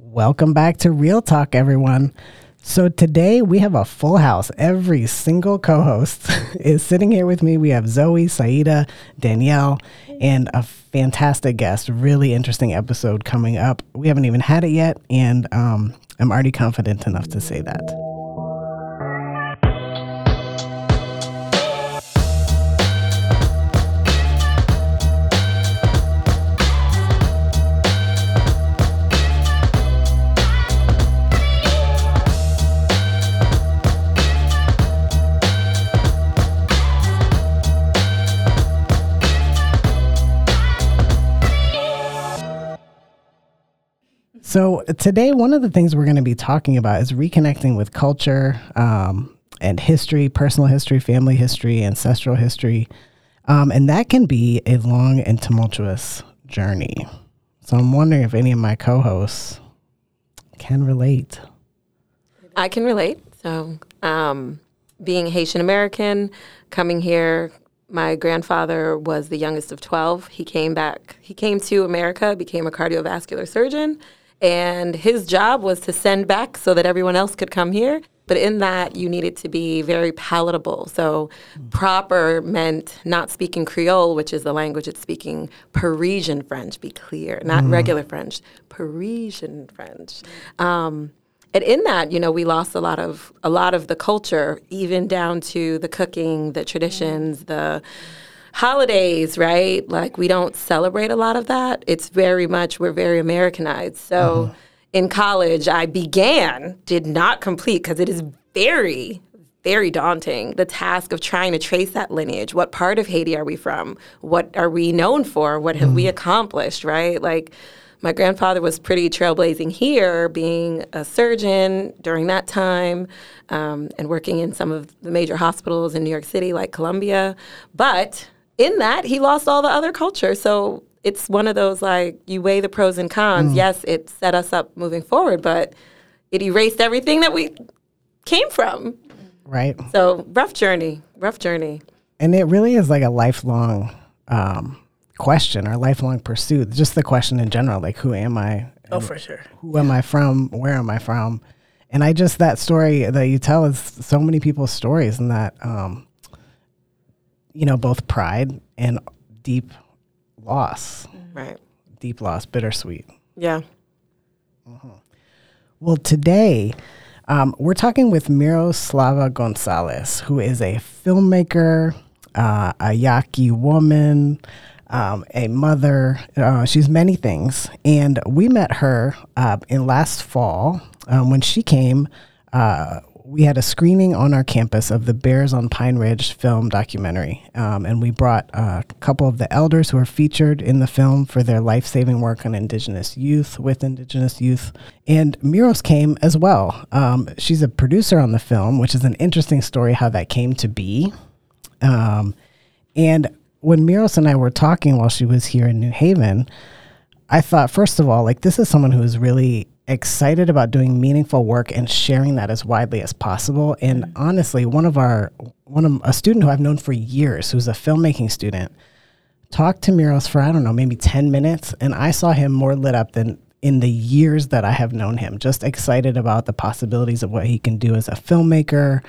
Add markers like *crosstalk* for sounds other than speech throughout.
Welcome back to Real Talk, everyone. So today we have a full house. Every single co-host *laughs* is sitting here with me. We have Zoe, Saida, Danielle, and a fantastic guest. Really interesting episode coming up. We haven't even had it yet, and um, I'm already confident enough to say that. So, today, one of the things we're going to be talking about is reconnecting with culture um, and history, personal history, family history, ancestral history. Um, and that can be a long and tumultuous journey. So, I'm wondering if any of my co hosts can relate. I can relate. So, um, being Haitian American, coming here, my grandfather was the youngest of 12. He came back, he came to America, became a cardiovascular surgeon, and his job was to send back so that everyone else could come here. But in that, you needed to be very palatable. So, proper meant not speaking Creole, which is the language it's speaking Parisian French, be clear, not regular French, Parisian French. Um, and in that, you know, we lost a lot of a lot of the culture, even down to the cooking, the traditions, the holidays, right? Like we don't celebrate a lot of that. It's very much we're very Americanized. So in college, I began, did not complete because it is very very daunting the task of trying to trace that lineage what part of haiti are we from what are we known for what have we accomplished right like my grandfather was pretty trailblazing here, being a surgeon during that time um, and working in some of the major hospitals in New York City, like Columbia. But in that, he lost all the other culture. So it's one of those like you weigh the pros and cons. Yes, it set us up moving forward, but it erased everything that we came from. Right. So rough journey, rough journey. And it really is like a lifelong um, question or lifelong pursuit. Just the question in general, like, who am I? Oh, for sure. who am I from? Where am I from? And I just that story that you tell is so many people's stories, and that um, you know both pride and deep loss, Right. deep loss, bittersweet. Yeah. Well, today um, we're talking with Miroslava Gonzalez, who is a filmmaker, uh, a Yaqui woman, um, a mother. Uh, she's many things. And we met her uh, in last fall um, when she came. We had a screening on our campus of the Bears on Pine Ridge film documentary. Um, and we brought a couple of the elders who are featured in the film for their life saving work on Indigenous youth with Indigenous youth. And Miros came as well. Um, she's a producer on the film, which is an interesting story how that came to be. Um, and when Miros and I were talking while she was here in New Haven, I thought, first of all, like this is someone who is really excited about doing meaningful work and sharing that as widely as possible. And honestly, one of our one of a student who I've known for years, who's a filmmaking student, talked to Miros for I don't know, maybe ten minutes, and I saw him more lit up than in the years that I have known him. Just excited about the possibilities of what he can do as a filmmaker.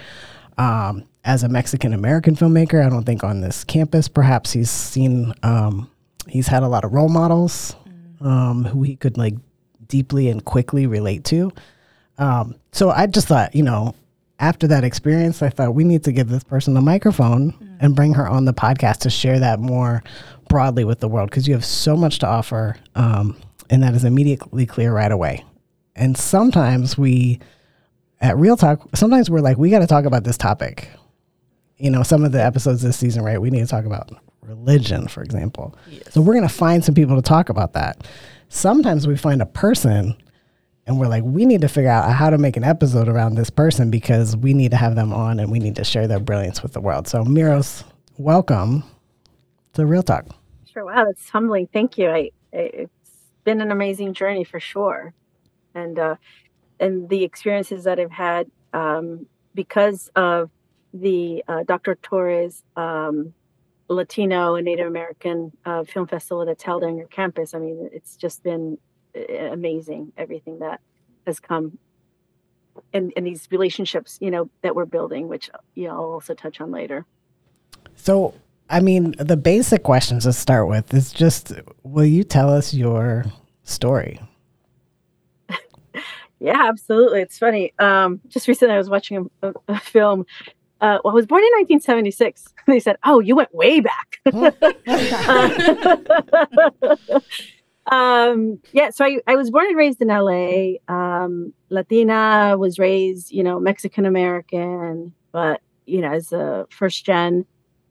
Um, as a Mexican American filmmaker, I don't think on this campus, perhaps he's seen, um, he's had a lot of role models um, who he could like deeply and quickly relate to. Um, so I just thought, you know, after that experience, I thought we need to give this person a microphone and bring her on the podcast to share that more broadly with the world because you have so much to offer, um, and that is immediately clear right away. And sometimes we, at Real Talk, sometimes we're like, we got to talk about this topic. You know, some of the episodes this season, right? We need to talk about religion, for example. So we're going to find some people to talk about that. Sometimes we find a person and we're like, we need to figure out how to make an episode around this person because we need to have them on and we need to share their brilliance with the world. So, Miros, welcome to Real Talk. Sure. Wow, that's humbling. Thank you. I, it's been an amazing journey for sure, and uh, and the experiences that I've had um, because of the uh, Dr. Torres um, Latino and Native American uh, Film Festival that's held on your campus. I mean, it's just been amazing everything that has come and, and these relationships, you know, that we're building, which you know, I'll also touch on later. So, I mean, the basic questions to start with is just, will you tell us your story? *laughs* yeah, absolutely. It's funny. Um, just recently, I was watching a, a film. Uh, well, I was born in 1976. *laughs* They said, "Oh, you went way back." *laughs* *laughs* um, yeah, so I, I was born and raised in LA. Um, Latina, was raised, you know, Mexican American, but you know, as a first gen,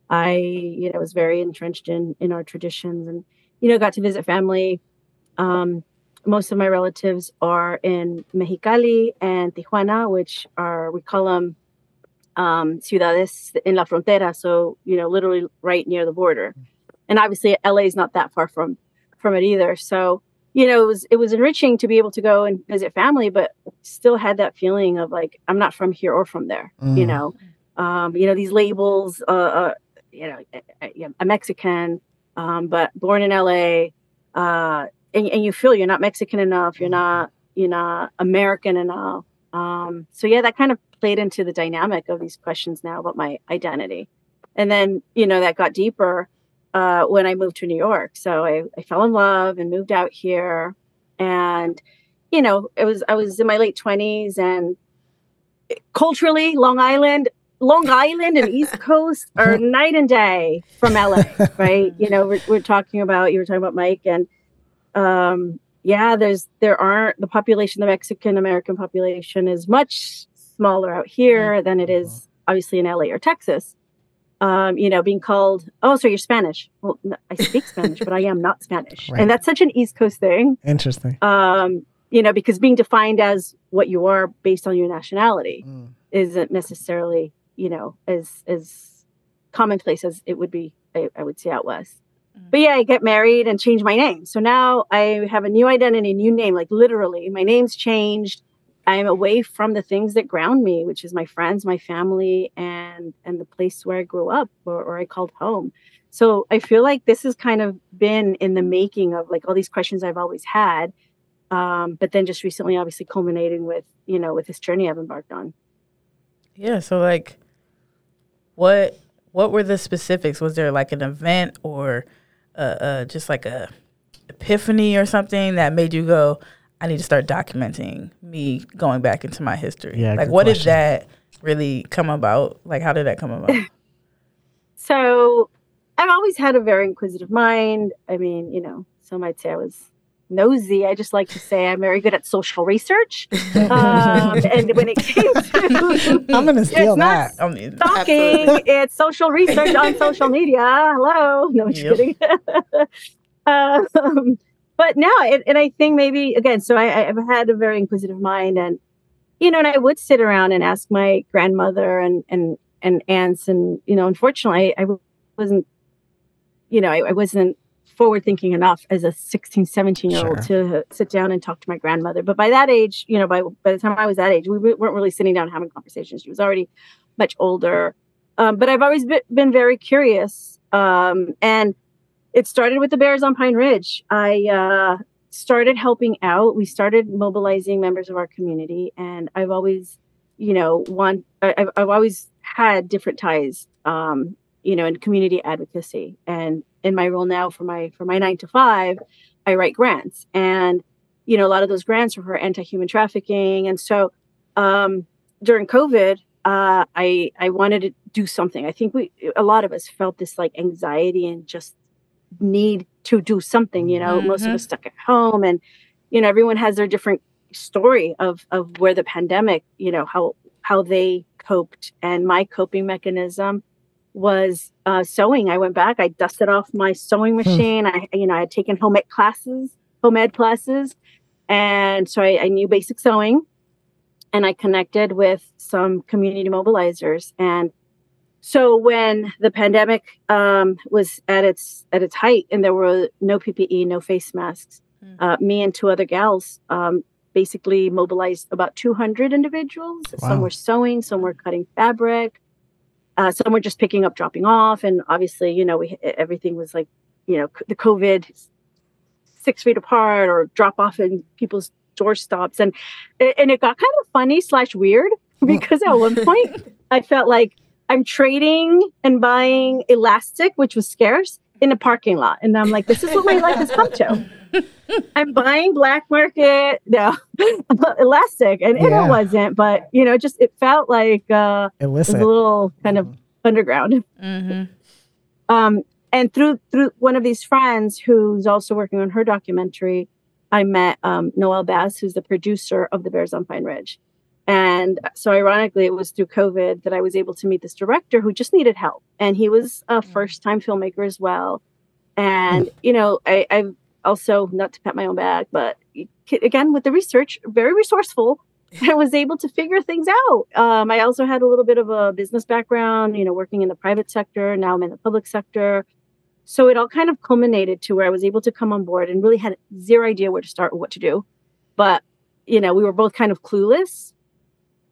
I, you know, was very entrenched in in our traditions, and you know, got to visit family. Um, most of my relatives are in Mexicali and Tijuana, which are we call them um, ciudades in la frontera, so you know, literally right near the border. And obviously, LA is not that far from from it either. So you know, it was it was enriching to be able to go and visit family, but still had that feeling of like I'm not from here or from there. Mm. You know, um, you know these labels. Uh, uh, you know, a, a Mexican, um, but born in LA, uh, and, and, you feel you're not Mexican enough. You're not you're not American enough. Um, so yeah, that kind of played into the dynamic of these questions now about my identity, and then you know that got deeper uh, when I moved to New York. So I, I fell in love and moved out here. And, you know, it was I was in my late twenties and culturally, Long Island, Long Island and East *laughs* Coast are night and day from LA, *laughs* right? You know, we're, we're talking about you were talking about Mike and um yeah, there's there aren't the population, the Mexican American population is much smaller out here mm-hmm. than it is obviously in LA or Texas um, you know, being called, oh, so you're Spanish. Well, no, I speak Spanish, but I am not Spanish. *laughs* Right. And that's such an East Coast thing. Interesting. Um, you know, because being defined as what you are based on your nationality mm. isn't necessarily, you know, as as commonplace as it would be, I, I would say out west. Mm. But yeah, I get married and change my name. So now I have a new identity, new name, like literally my name's changed. I'm away from the things that ground me, which is my friends, my family, and and the place where I grew up or, or I called home. So I feel like this has kind of been in the making of like all these questions I've always had, um, but then just recently, obviously, culminating with you know with this journey I've embarked on. Yeah. So like, what what were the specifics? Was there like an event or uh, uh, just like a epiphany or something that made you go, I need to start documenting me going back into my history. Yeah, like what question. did that really come about? Like how did that come about? *laughs* so I've always had a very inquisitive mind. I mean, you know, some might say I was nosy. I just like to say I'm very good at social research. *laughs* Um, and when it came *laughs* to, I'm going to steal that. I mean, stalking, it's social research on social media. Hello, no, I'm just yep. kidding. um, but now, it, and I think maybe again, so I, I've had a very inquisitive mind, and you know, and I would sit around and ask my grandmother and and and aunts, and you know, unfortunately, I wasn't, you know, I, I wasn't forward thinking enough as a 16 17 year old to sit down and talk to my grandmother. But by that age you know by by the time i was that age we weren't really sitting down having conversations. She was already much older. Um, but i've always been, been very curious um, and it started with the Bears on Pine Ridge. I uh, started helping out. We started mobilizing members of our community, and I've always, you know, want I've, I've always had different ties, um, you know, in community advocacy. And in my role now for my for my nine to five, I write grants, and you know, a lot of those grants are for anti-human trafficking. And so um, during COVID, uh, I I wanted to do something. I think we a lot of us felt this like anxiety and just need to do something you know mm-hmm. most of us mm-hmm. stuck at home and you know everyone has their different story of of where the pandemic you know how how they coped and my coping mechanism was uh, sewing i went back i dusted off my sewing hmm. machine i you know i had taken home ec classes home ed classes and so I, I knew basic sewing and i connected with some community mobilizers and so when the pandemic um, was at its at its height and there were no PPE, no face masks, mm. uh, me and two other gals um, basically mobilized about 200 individuals. Wow. Some were sewing, some were cutting fabric, uh, some were just picking up, dropping off, and obviously, you know, we everything was like, you know, the COVID six feet apart or drop off in people's doorstops. And, and it got kind of funny slash weird *laughs* because at one point *laughs* I felt like I'm trading and buying elastic, which was scarce, in a parking lot. And I'm like, this is what my *laughs* life has come to. I'm buying black market, no, *laughs* elastic. And yeah. it wasn't, but you know, just it felt like uh, Illicit. it was a little kind of underground. Mm-hmm. Um, and through through one of these friends who's also working on her documentary, I met um, Noel Bass, who's the producer of The Bears on Pine Ridge. And so, ironically, it was through COVID that I was able to meet this director who just needed help. And he was a mm. first time filmmaker as well. And, mm. you know, I, I've also, not to pat my own back, but again, with the research, very resourceful. *laughs* I was able to figure things out. Um, I also had a little bit of a business background, you know, working in the private sector. Now I'm in the public sector. So it all kind of culminated to where I was able to come on board and really had zero idea where to start or what to do. But, you know, we were both kind of clueless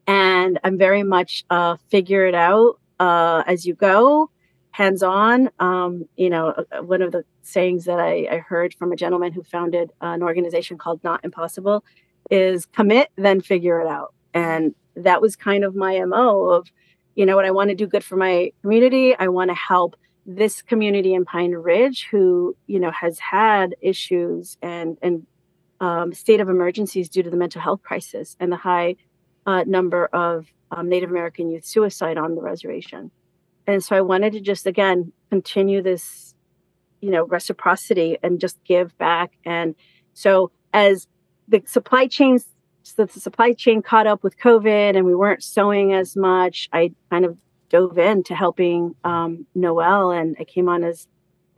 and I'm very much uh, figure it out uh, as you go, hands on. Um, you know, uh, uh, one of the sayings that I, I, heard from a gentleman who founded an organization called Not Impossible is commit, then figure it out. And that was kind of my MO of, you know what, I want to do good for my community. I want to help this community in Pine Ridge who, you know, has had issues and, and um, state of emergencies due to the mental health crisis and the high uh, number of um, Native American youth suicide on the reservation. And so I wanted to just, again, continue this, you know, reciprocity and just give back. And so as the supply chains, the supply chain caught up with COVID and we weren't sewing as much, I kind of dove into helping um, Noel and I came on as,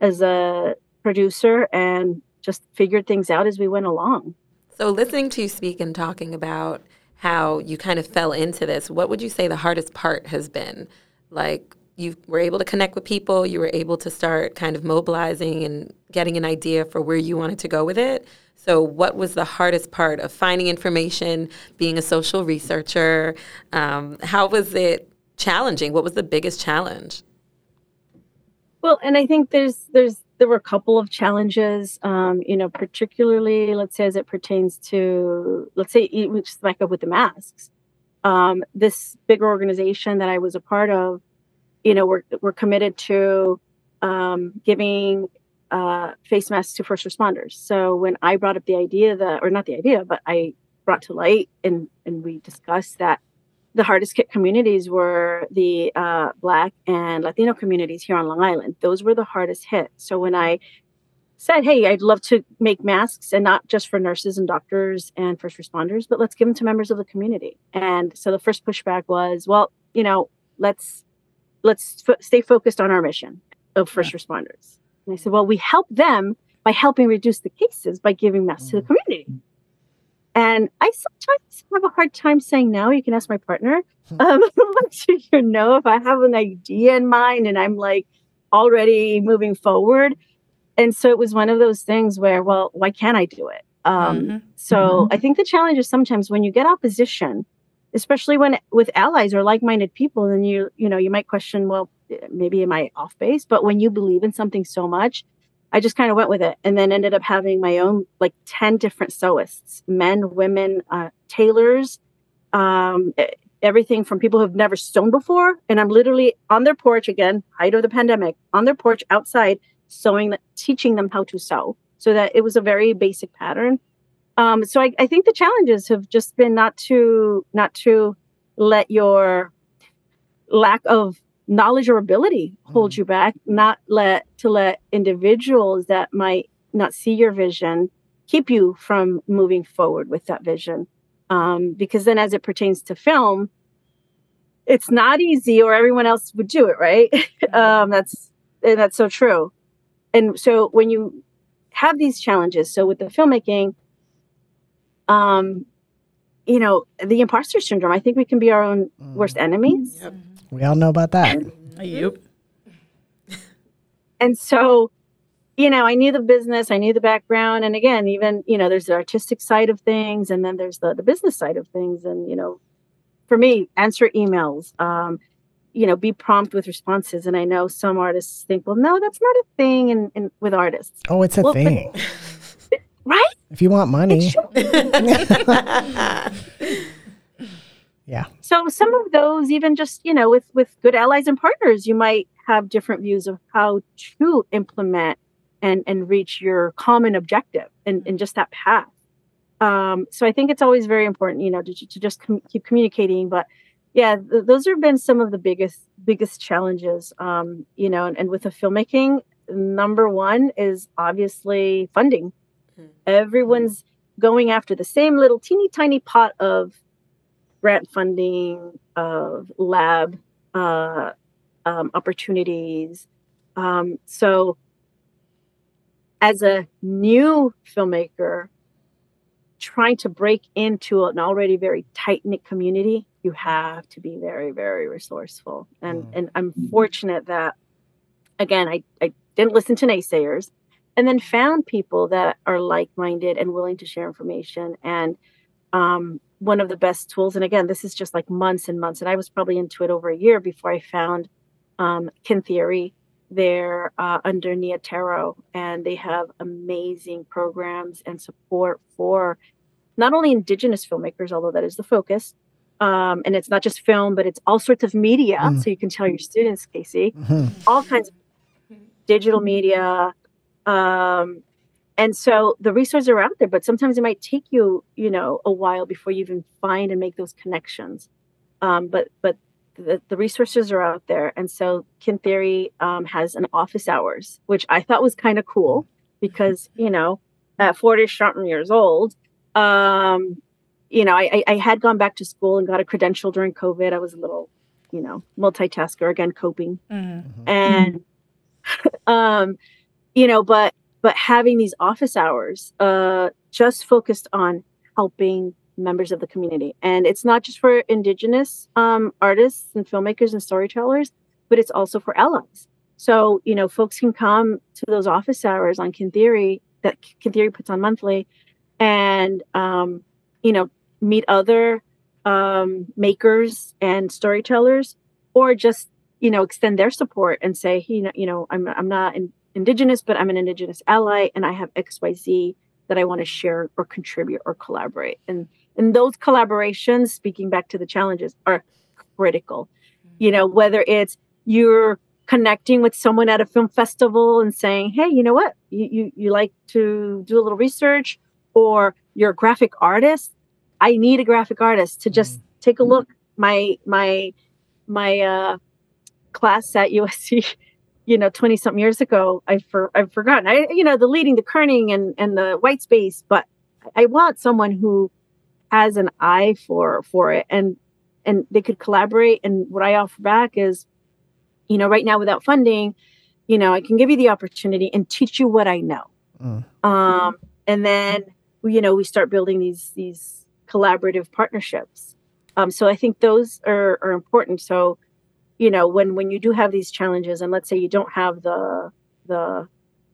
as a producer and just figured things out as we went along. So listening to you speak and talking about how you kind of fell into this. What would you say the hardest part has been? Like you were able to connect with people, you were able to start kind of mobilizing and getting an idea for where you wanted to go with it. So, what was the hardest part of finding information, being a social researcher? Um, how was it challenging? What was the biggest challenge? Well, and I think there's there's there were a couple of challenges, um, you know, particularly let's say as it pertains to let's say just back up with the masks. Um, this bigger organization that I was a part of, you know, we're we're committed to um, giving uh, face masks to first responders. So when I brought up the idea that, or not the idea, but I brought to light and and we discussed that the hardest hit communities were the uh, Black and Latino communities here on Long Island. Those were the hardest hit. So when I said, hey, I'd love to make masks and not just for nurses and doctors and first responders, but let's give them to members of the community. And so the first pushback was, well, you know, let's let's f- stay focused on our mission of first yeah. responders. And I said, well, we help them by helping reduce the cases by giving masks to the mm-hmm. community. And I sometimes have a hard time saying no. You can ask my partner. Hmm. *laughs* Um, *laughs* once you know if I have an idea in mind and I'm like already moving forward. And so it was one of those things where, well, why can't I do it? Um, mm-hmm. So mm-hmm. I think the challenge is sometimes when you get opposition, especially when with allies or like-minded people, then you you know you might question, well, maybe am I off base? But when you believe in something so much, I just kind of went with it and then ended up having my own like 10 different sewists, men, women, uh, tailors, um, everything from people who've never sewn before. And I'm literally on their porch again, height of the pandemic, on their porch outside, sewing, teaching them how to sew so that it was a very basic pattern. Um, so I, I think the challenges have just been not to, not to let your lack of knowledge or ability hold mm. you back not let to let individuals that might not see your vision keep you from moving forward with that vision um, because then as it pertains to film it's not easy or everyone else would do it right *laughs* um, that's and that's so true and so when you have these challenges so with the filmmaking um you know the imposter syndrome i think we can be our own mm. worst enemies yep. We all know about that. Yep. And so, you know, I knew the business, I knew the background. And again, even, you know, there's the artistic side of things and then there's the, the business side of things. And, you know, for me, answer emails, um, you know, be prompt with responses. And I know some artists think, well, no, that's not a thing in, in with artists. Oh, it's a well, thing. *laughs* right? If you want money. *laughs* *laughs* It should. yeah. So some of those, even just you know, with with good allies and partners, you might have different views of how to implement and and reach your common objective and, and just that path. Um, so I think it's always very important, you know, to, to just com- keep communicating. But yeah, th- those have been some of the biggest biggest challenges. Um, you know, and, and with the filmmaking, number one is obviously funding. Hmm. Everyone's going after the same little teeny tiny pot of grant funding, of lab uh, um, opportunities. Um, so, as a new filmmaker, trying to break into an already very tight knit community, you have to be very, very resourceful. And Mm. and I'm fortunate that, again, I, I didn't listen to naysayers, and then found people that are like minded and willing to share information. And um, one of the best tools, and again, this is just like months and months, and I was probably into it over a year before I found um, Kin Theory. They're uh, under Nia Tero, and they have amazing programs and support for not only Indigenous filmmakers, although that is the focus, um, and it's not just film, but it's all sorts of media. Mm. So you can tell your students, Casey, Mhm. all kinds of digital media. Um, and so the resources are out there, but sometimes it might take you, you know, a while before you even find and make those connections. Um, but but the, the resources are out there, and so Kin Theory um, has an office hours, which I thought was kind of cool because you know, at forty something years old, um, you know, I, I I had gone back to school and got a credential during COVID. I was a little, you know, multitasker again, coping Mhm. and *laughs* um you know but but having these office hours uh just focused on helping members of the community. And it's not just for indigenous um artists and filmmakers and storytellers but it's also for allies. So you know folks can come to those office hours on kin theory that kin theory puts on monthly and um you know meet other um makers and storytellers or just you know extend their support and say you know you know i'm i'm not in, indigenous but i'm an indigenous ally and i have xyz that i want to share or contribute or collaborate. And and those collaborations speaking back to the challenges are critical. You know whether it's you're connecting with someone at a film festival and saying hey you know what? You you, you like to do a little research or you're a graphic artist i need a graphic artist to just take a look. My my my uh class at USC, you know, 20 something years ago, I for I've forgotten. I you know, the leading, the kerning and and the white space, but I want someone who has an eye for for it and and they could collaborate and what I offer back is you know, right now without funding, you know, I can give you the opportunity and teach you what I know. Mm. Um and then you know, we start building these these collaborative partnerships. Um so I think those are are important. So you know when when you do have these challenges and let's say you don't have the the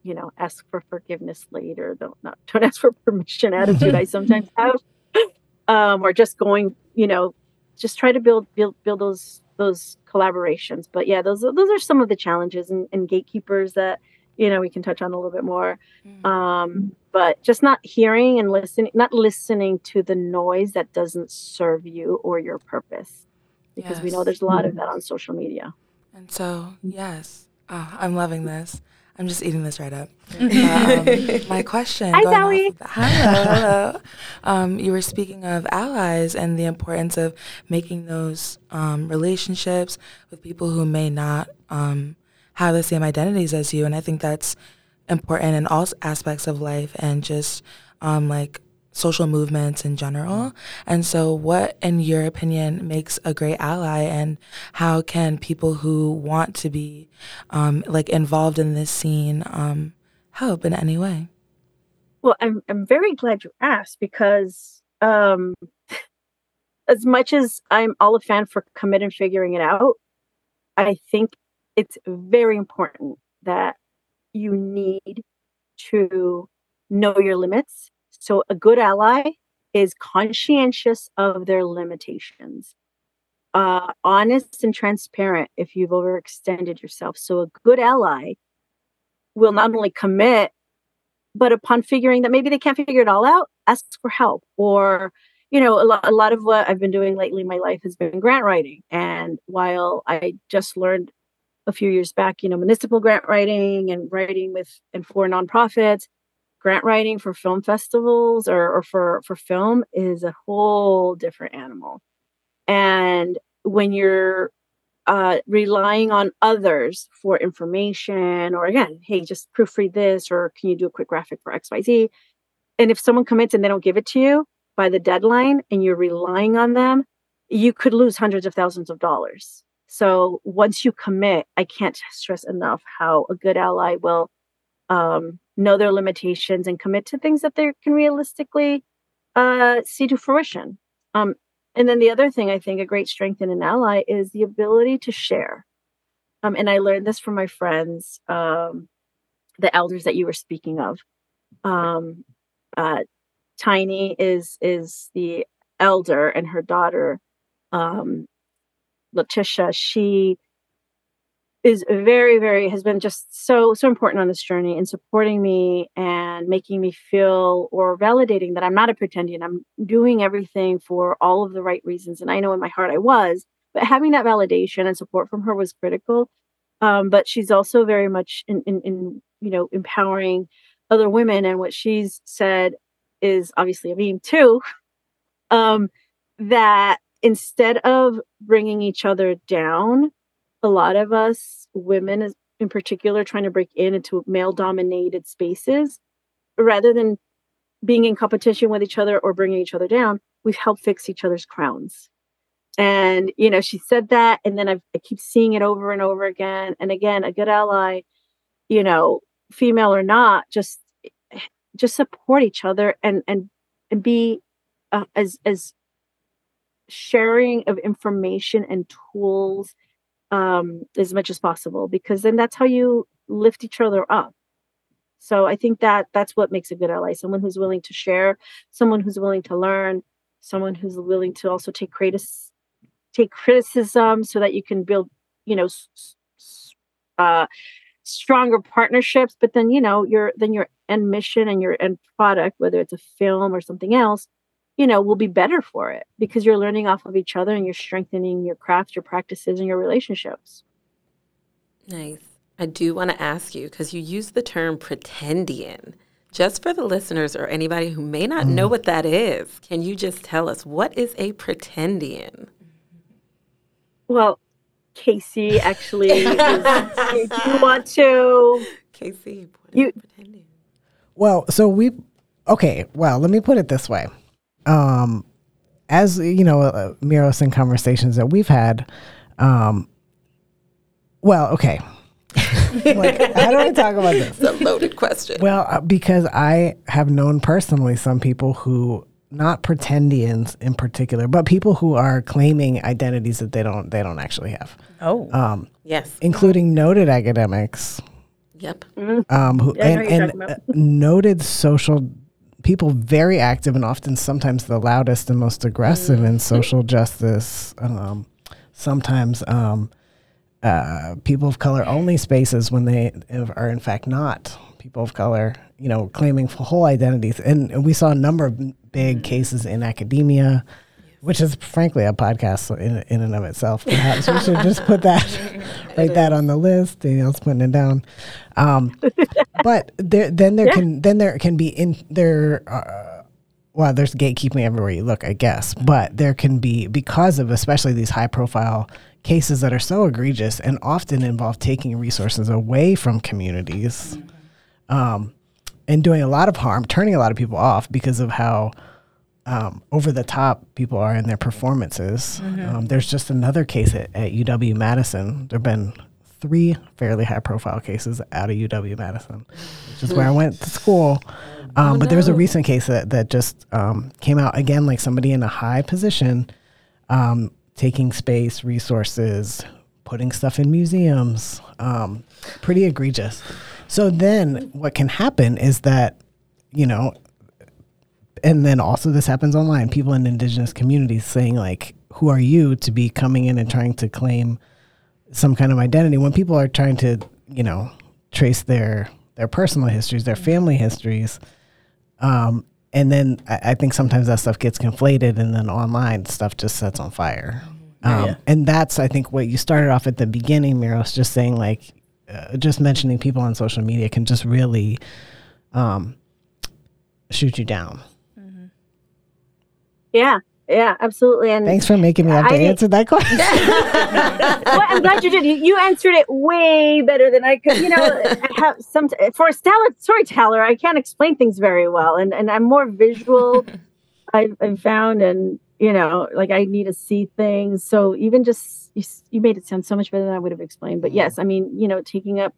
you know ask for forgiveness later don't not don't ask for permission *laughs* attitude i sometimes have um or just going you know just try to build build build those those collaborations. But yeah those those are some of the challenges and, and gatekeepers that you know we can touch on a little bit more. Um but just not hearing and listening not listening to the noise that doesn't serve you or your purpose because we know there's a lot of that on social media And so, yes, oh, I'm loving this. I'm just eating this right up. *laughs* But, um, my question. Hi, going Zoe. of hello, hello. Um, you were speaking of allies and the importance of making those um, relationships with people who may not um, have the same identities as you, and I think that's important in all aspects of life and just um, like social movements in general. And so, what, in your opinion, makes a great ally, and how can people who want to be um, like involved in this scene um, help in any way? Well, I'm I'm very glad you asked because um *laughs* as much as I'm all a fan for commit and figuring it out, I think it's very important that you need to know your limits. So a good ally is conscientious of their limitations. Uh, honest and transparent if you've overextended yourself. So a good ally will not only commit but upon figuring that maybe they can't figure it all out, ask for help. Or, you know, a, lo- a lot of what I've been doing lately in my life has been grant writing. And while I just learned a few years back, you know, municipal grant writing and writing with and for nonprofits, grant writing for film festivals or, or for for film is a whole different animal. And when you're uh, relying on others for information, or again, hey, just proofread this, or can you do a quick graphic for X, Y, Z? And if someone commits and they don't give it to you by the deadline, and you're relying on them, you could lose hundreds of thousands of dollars. So once you commit, I can't stress enough how a good ally will um, know their limitations and commit to things that they can realistically uh, see to fruition. Um, and then the other thing I think a great strength in an ally is the ability to share. Um, and I learned this from my friends, um, the elders that you were speaking of. Um, uh, Tiny is is the elder, and her daughter, um, Letitia, she is very very has been just so so important on this journey in supporting me and making me feel or validating that i'm not a pretendian. I'm doing everything for all of the right reasons and i know in my heart i was but having that validation and support from her was critical. Um, but she's also very much in, in, in you know empowering other women and what she's said is obviously a meme too um, that instead of bringing each other down a lot of us women in particular trying to break in into male dominated spaces rather than being in competition with each other or bringing each other down we've helped fix each other's crowns. And you know she said that and then I've, i keep seeing it over and over again and again a good ally you know female or not just just support each other and and and be uh, as as sharing of information and tools um, as much as possible because then that's how you lift each other up. So I think that that's what makes a good ally: someone who's willing to share, someone who's willing to learn, someone who's willing to also take critis- take criticism so that you can build, you know, uh, stronger partnerships. But then you know your then your end mission and your end product, whether it's a film or something else, you know, will be better for it because you're learning off of each other and you're strengthening your craft, your practices, and your relationships. Nice. I do want to ask you because you use the term pretendian. Just for the listeners or anybody who may not mm. know what that is, can you just tell us what is a pretendian? Well, Casey actually, is, if you *laughs* want to, Casey, you, pretendian? Well, so we, okay. Well, let me put it this way um, as you know, uh, Miros and conversations that we've had, um, well, okay. *laughs* like, how do I talk about this? *laughs* It's a loaded question. Well, uh, because I have known personally some people who, not pretendians in particular, but people who are claiming identities that they don't they don't actually have. Oh, um, yes, including noted academics. Yep. Um, who yeah, and, and uh, noted social people very active and often sometimes the loudest and most aggressive mm. in social justice. Um, sometimes um, uh, people of color only spaces when they are in fact not people of color. You know, claiming whole identities, and, and we saw a number of big mm. cases in academia which is frankly a podcast in, in and of itself. Perhaps we should just put that, *laughs* write that on the list. Danielle's putting it down. Um, *laughs* but there, then there yeah. can then there can be in there. Uh, well, there's gatekeeping everywhere you look, I guess. But there can be because of especially these high profile cases that are so egregious and often involve taking resources away from communities, um, and doing a lot of harm, turning a lot of people off because of how um, over the top people are in their performances. Mm-hmm. Um, there's just another case at, at UW Madison. There have been three fairly high profile cases out of UW Madison, which is where I went to school. Um, oh, but there was a recent case that, that just um, came out again, like somebody in a high position um, taking space, resources, putting stuff in museums. Um, pretty egregious. So then what can happen is that, you know, and then also this happens online. People in indigenous communities saying like, "Who are you to be coming in and trying to claim some kind of identity?" When people are trying to, you know, trace their their personal histories, their family histories. Um, and then I, I think sometimes that stuff gets conflated, and then online stuff just sets on fire. Um, Yeah. And that's, I think, what you started off at the beginning, Miros, just saying like, uh, just mentioning people on social media can just really um, shoot you down. Yeah, yeah, absolutely. And Thanks for making me have to I- answer that *laughs* question. well, I'm glad you did. You, you answered it way better than I could. You know, *laughs* have some for a storyteller, I can't explain things very well, and and I'm more visual. *laughs* I've, I've found, and you know, like I need to see things. So even just you, you made it sound so much better than I would have explained. But yes, I mean, you know, taking up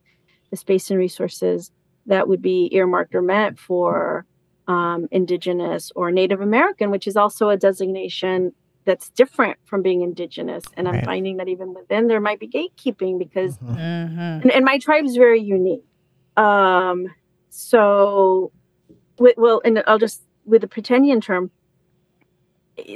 the space and resources that would be earmarked or meant for um, Indigenous or Native American, which is also a designation that's different from being Indigenous. And I'm Right. finding that even within there might be gatekeeping because, Mhm. Mm-hmm. and, and my tribe is very unique. Um, so, with, well, and I'll just, with the Pretendian term,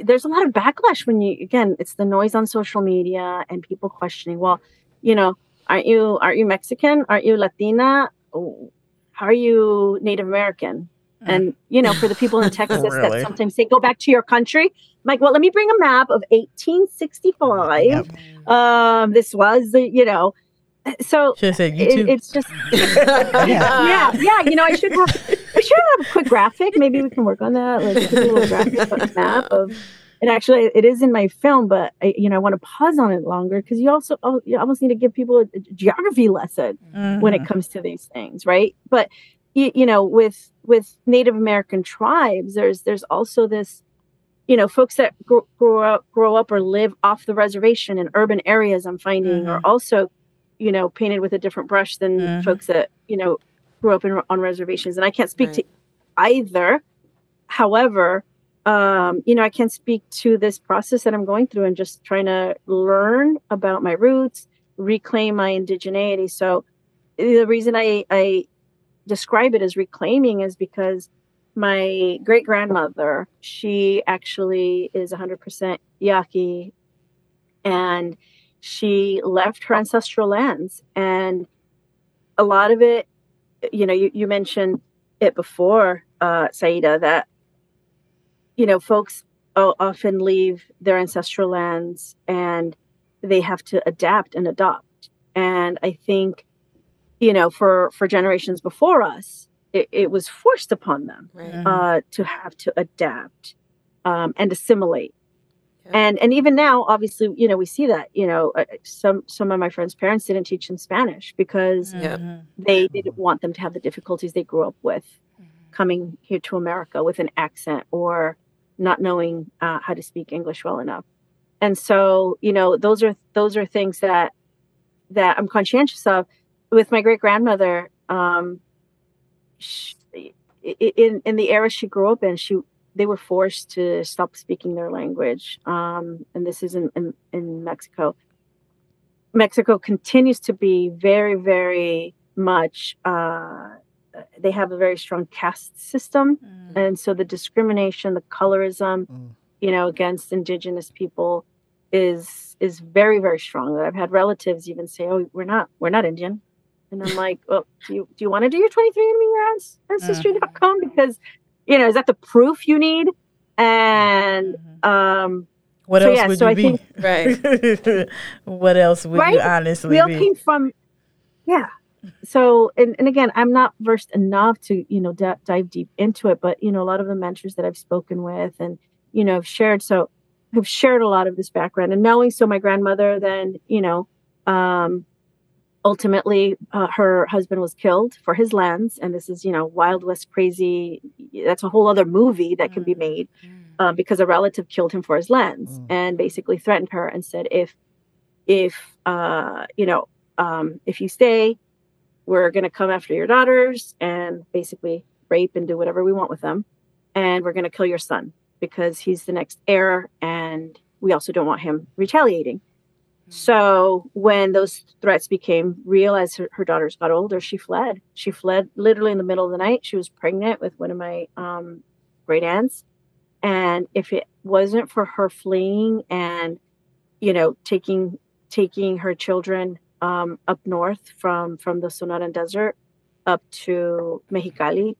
there's a lot of backlash when you, again, it's the noise on social media and people questioning, well, you know, aren't you, aren't you Mexican? Aren't you Latina? Oh, How are you Native American? And you know, for the people in *laughs* Texas Really? that sometimes say, "Go back to your country," I'm like, well, let me bring a map of 1865. Yep. Um, this was you know, so said you it, it's just, *laughs* yeah, yeah. You know, I should have, I should have a quick graphic. Maybe we can work on that, like a little graphic map of. And actually, it is in my film, but I, you know, I want to pause on it longer because you also, oh, you almost need to give people a, a geography lesson when Mm-hmm. it comes to these things right but you, you know with with native american tribes there's there's also this you know folks that grow, grow up grow up or live off the reservation in urban areas i'm finding are also you know painted with a different brush than Mhm. folks that you know grew up in, on reservations. And i can't speak to either. However um, you know i can't speak to this process that i'm going through and just trying to learn about my roots reclaim my indigeneity. So the reason I, I describe it as reclaiming is because my great grandmother, she actually is 100% Yaqui, and she left her ancestral lands. And a lot of it, you know, you, you mentioned it before, uh, Saida, that, you know, folks often leave their ancestral lands and they have to adapt and adopt. And I think you know for for generations before us it, it was forced upon them Right. Mhm. uh to have to adapt um and assimilate Yeah. and and even now obviously you know we see that you know uh, some some of my friends parents didn't teach them spanish because Yeah. Mhm. they didn't want them to have the difficulties they grew up with coming here to america with an accent or not knowing uh, how to speak english well enough and so you know those are those are things that that i'm conscientious of with my great grandmother um in in the era she grew up in she they were forced to stop speaking their language um and this is in in, in mexico mexico continues to be very very much uh they have a very strong caste system Mhm. and so the discrimination the colorism Mm. you know against indigenous people is is very very strong i've had relatives even say oh we're not we're not indian and i'm like well do you do you want to do your 23andme your ancestry.com because you know is that the proof you need and Mhm. um What So, else yeah, would so you I be? Right. *laughs* what else would you Right? honestly we all be? came from yeah so and, and again i'm not versed enough to you know d- dive deep into it but you know a lot of the mentors that i've spoken with and you know have shared so have shared a lot of this background and knowing so my grandmother then you know um ultimately uh, her husband was killed for his lands and this is you know wild west crazy that's a whole other movie that can be Mm. made um, because a relative killed him for his lands Mm. and basically threatened her and said if if uh you know um if you stay we're going to come after your daughters and basically rape and do whatever we want with them and we're going to kill your son because he's the next heir and we also don't want him retaliating so when those threats became real as her, her daughters got older she fled. She fled literally in the middle of the night. She was pregnant with one of my um, great aunts. And if it wasn't for her fleeing and you know taking taking her children um, up north from from the Sonoran Desert up to Mexicali,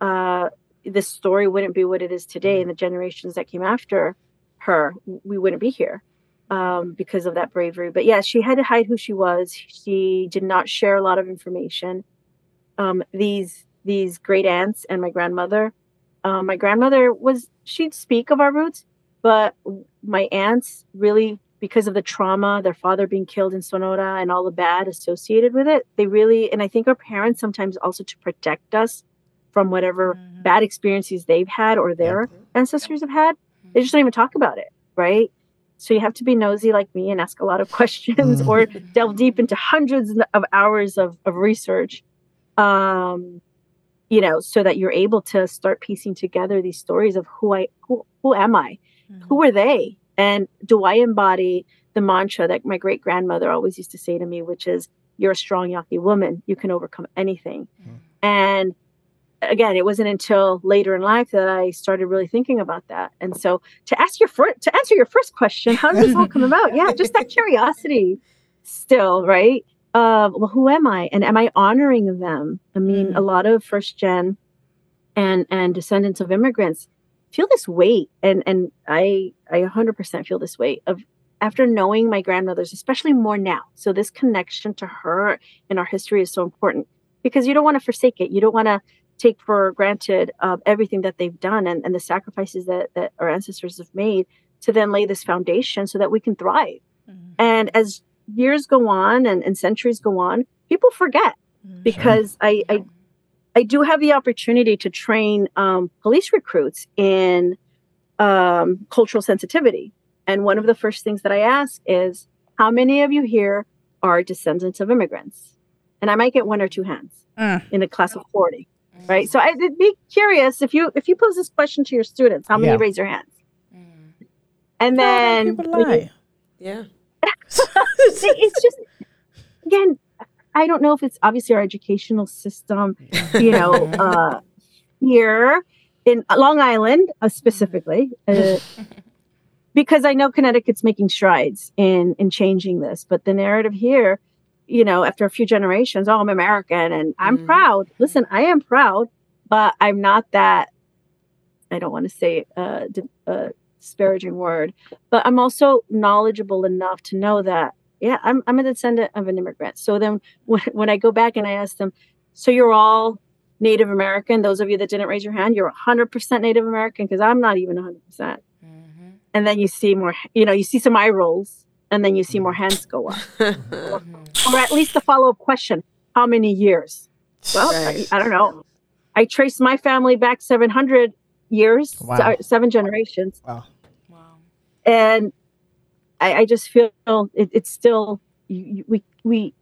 uh, this story wouldn't be what it is today. And the generations that came after her, we wouldn't be here um, because of that bravery. But yeah, she had to hide who she was. She did not share a lot of information. Um, these these great aunts and my grandmother. Uh, my grandmother was she'd speak of our roots, but my aunts really because of the trauma, their father being killed in Sonora and all the bad associated with it, they really and I think our parents sometimes also to protect us from whatever mm-hmm. bad experiences they've had or their ancestors have had, they just don't even talk about it, right? So you have to be nosy like me and ask a lot of *laughs* questions mm. or delve deep into hundreds of hours of, of research. Um, you know, so that you're able to start piecing together these stories of who I who who am I? Mm. Who are they? And do I embody the mantra that my great grandmother always used to say to me, which is you're a strong Yaqui woman, you can overcome anything. Mm. And again, it wasn't until later in life that I started really thinking about that. And so to ask your first, to answer your first question, how did this all come about? Yeah, just that curiosity still, right? Uh, well, who am I? And am I honoring them? I mean, mm. a lot of first gen and and descendants of immigrants feel this weight and and I I 100% feel this weight of after knowing my grandmothers especially more now so this connection to her and our history is so important because you don't want to forsake it you don't want to take for granted uh, everything that they've done and, and the sacrifices that, that our ancestors have made to then lay this foundation so that we can thrive. Mm-hmm. And as years go on and, and centuries go on, people forget mm-hmm. because I, I, I do have the opportunity to train um, police recruits in um, cultural sensitivity. And one of the first things that I ask is, how many of you here are descendants of immigrants? And I might get one or two hands mm. in a class of 40 right? So I'd be curious if you if you pose this question to your students, how many yeah. raise your hands? Mm. And then lie. yeah, *laughs* it's just again, I don't know if it's obviously our educational system, you know, *laughs* uh, here in Long Island uh, specifically. Uh, *laughs* because I know Connecticut's making strides in in changing this, but the narrative here you know, after a few generations, oh, I'm American and I'm mm. proud. Listen, I am proud, but I'm not that. I don't want to say a, a disparaging word, but I'm also knowledgeable enough to know that, yeah, I'm, I'm a descendant of an immigrant. So then when, when I go back and I ask them, so you're all Native American, those of you that didn't raise your hand, you're 100% Native American because I'm not even 100%. percent mm hmm And then you see more, you know, you see some eye rolls and then you see more hands go up. or, *laughs* or, at least the follow up question how many years? Well, right. I, I, don't know. I traced my family back 700 years, wow. seven generations. Wow. Wow. And I, I just feel it, it's still, you, you, we, we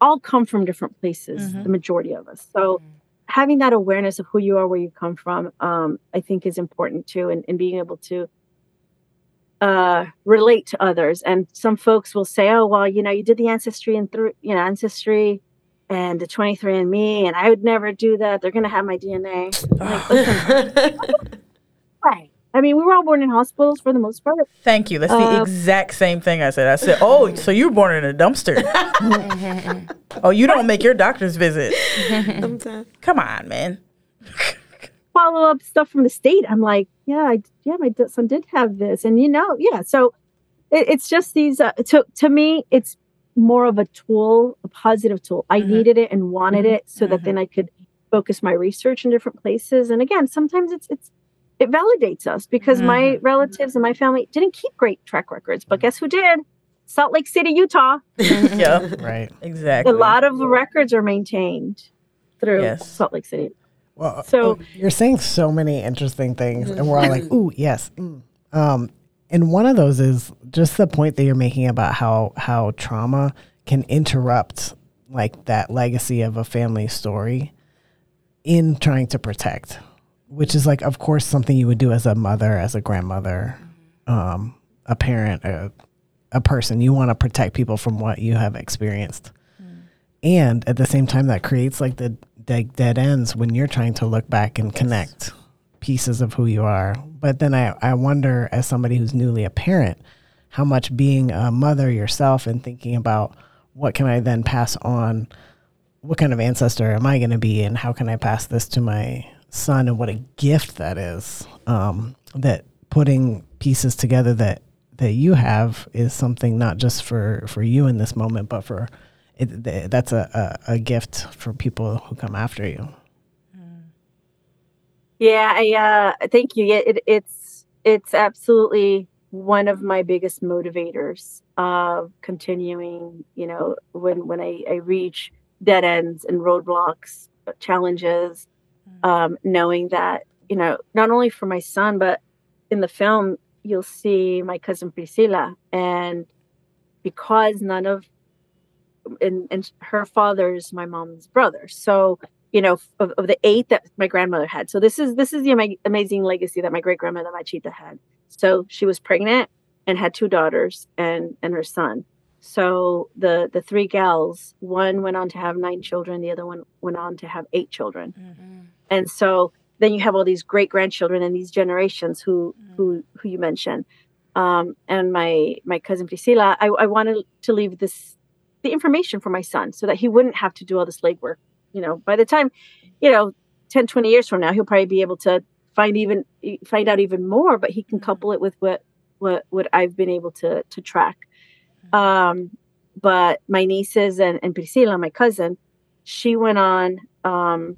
all come from different places, mm-hmm. the majority of us. So, mm-hmm. having that awareness of who you are, where you come from, um, I think is important too, and, and being able to uh, relate to others. And some folks will say, "Oh, well, you know, you did the ancestry and through, you know, ancestry and the 23andMe, and I would never do that. They're going to have my DNA." Like, *sighs* right. I mean, we were all born in hospitals for the most part. Thank you. That's the uh, exact same thing I said. I said, "Oh, so you were born in a dumpster? *laughs* oh, you don't make your doctor's visit? *laughs* Come on, man." Follow up stuff from the state. I'm like, yeah, I, yeah, my son did have this, and you know, yeah. So it, it's just these. Uh, to to me, it's more of a tool, a positive tool. I mm-hmm. needed it and wanted mm-hmm. it so mm-hmm. that then I could focus my research in different places. And again, sometimes it's it's it validates us because my mm-hmm. relatives and my family didn't keep great track records, but guess who did? Salt Lake City, Utah. *laughs* yeah, right, exactly. A lot of the records are maintained through yes. Salt Lake City. Well, so oh, you're saying so many interesting things, and we're all like, "Ooh, yes." Mm. Um, and one of those is just the point that you're making about how how trauma can interrupt like that legacy of a family story in trying to protect, which is like, of course, something you would do as a mother, as a grandmother, um, a parent, a, a person. You want to protect people from what you have experienced. Mm. And at the same time, that creates like the dead, dead ends when you're trying to look back and connect pieces of who you are. But then I, I wonder, as somebody who's newly a parent, how much being a mother yourself and thinking about what can I then pass on what kind of ancestor am I going to be, and how can I pass this to my son, and what a gift that is. Um, that putting pieces together that that you have is something not just for for you in this moment, but for it, th- that's a, a, a gift for people who come after you. Yeah, I uh, thank you. Yeah, it, it's it's absolutely one of my biggest motivators of continuing. You know, when when I, I reach dead ends and roadblocks, challenges, um, knowing that you know not only for my son, but in the film you'll see my cousin Priscilla, and because none of and, and her father's my mom's brother, so you know, of, of the eight that my grandmother had. So this is this is the ama- amazing legacy that my great grandmother Machita had. So she was pregnant and had two daughters and and her son. So the the three gals, one went on to have nine children, the other one went on to have eight children. Mm-hmm. And so then you have all these great grandchildren and these generations who who who you mentioned. Um, and my my cousin Priscilla, I, I wanted to leave this the information for my son so that he wouldn't have to do all this legwork you know. By the time you know 10 20 years from now he'll probably be able to find even find out even more but he can couple it with what what what i've been able to to track. Um but my nieces and, and priscilla my cousin she went on um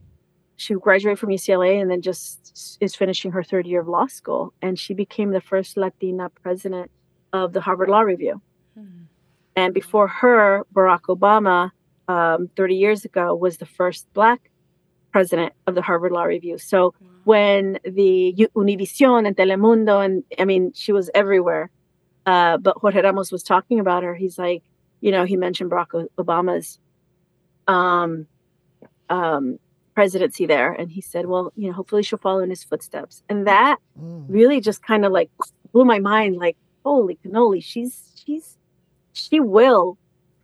she graduated from ucla and then just is finishing her third year of law school and she became the first latina president of the harvard law review and before her barack obama um, 30 years ago was the first black president of the Harvard Law Review. So when the Univision and Telemundo, and I mean, she was everywhere. Uh, but Jorge Ramos was talking about her. He's like, you know, he mentioned Barack Obama's um, um, presidency there. And he said, well, you know, hopefully she'll follow in his footsteps. And that Mm. really just kind of like blew my mind like, holy cannoli, she's, she's, she will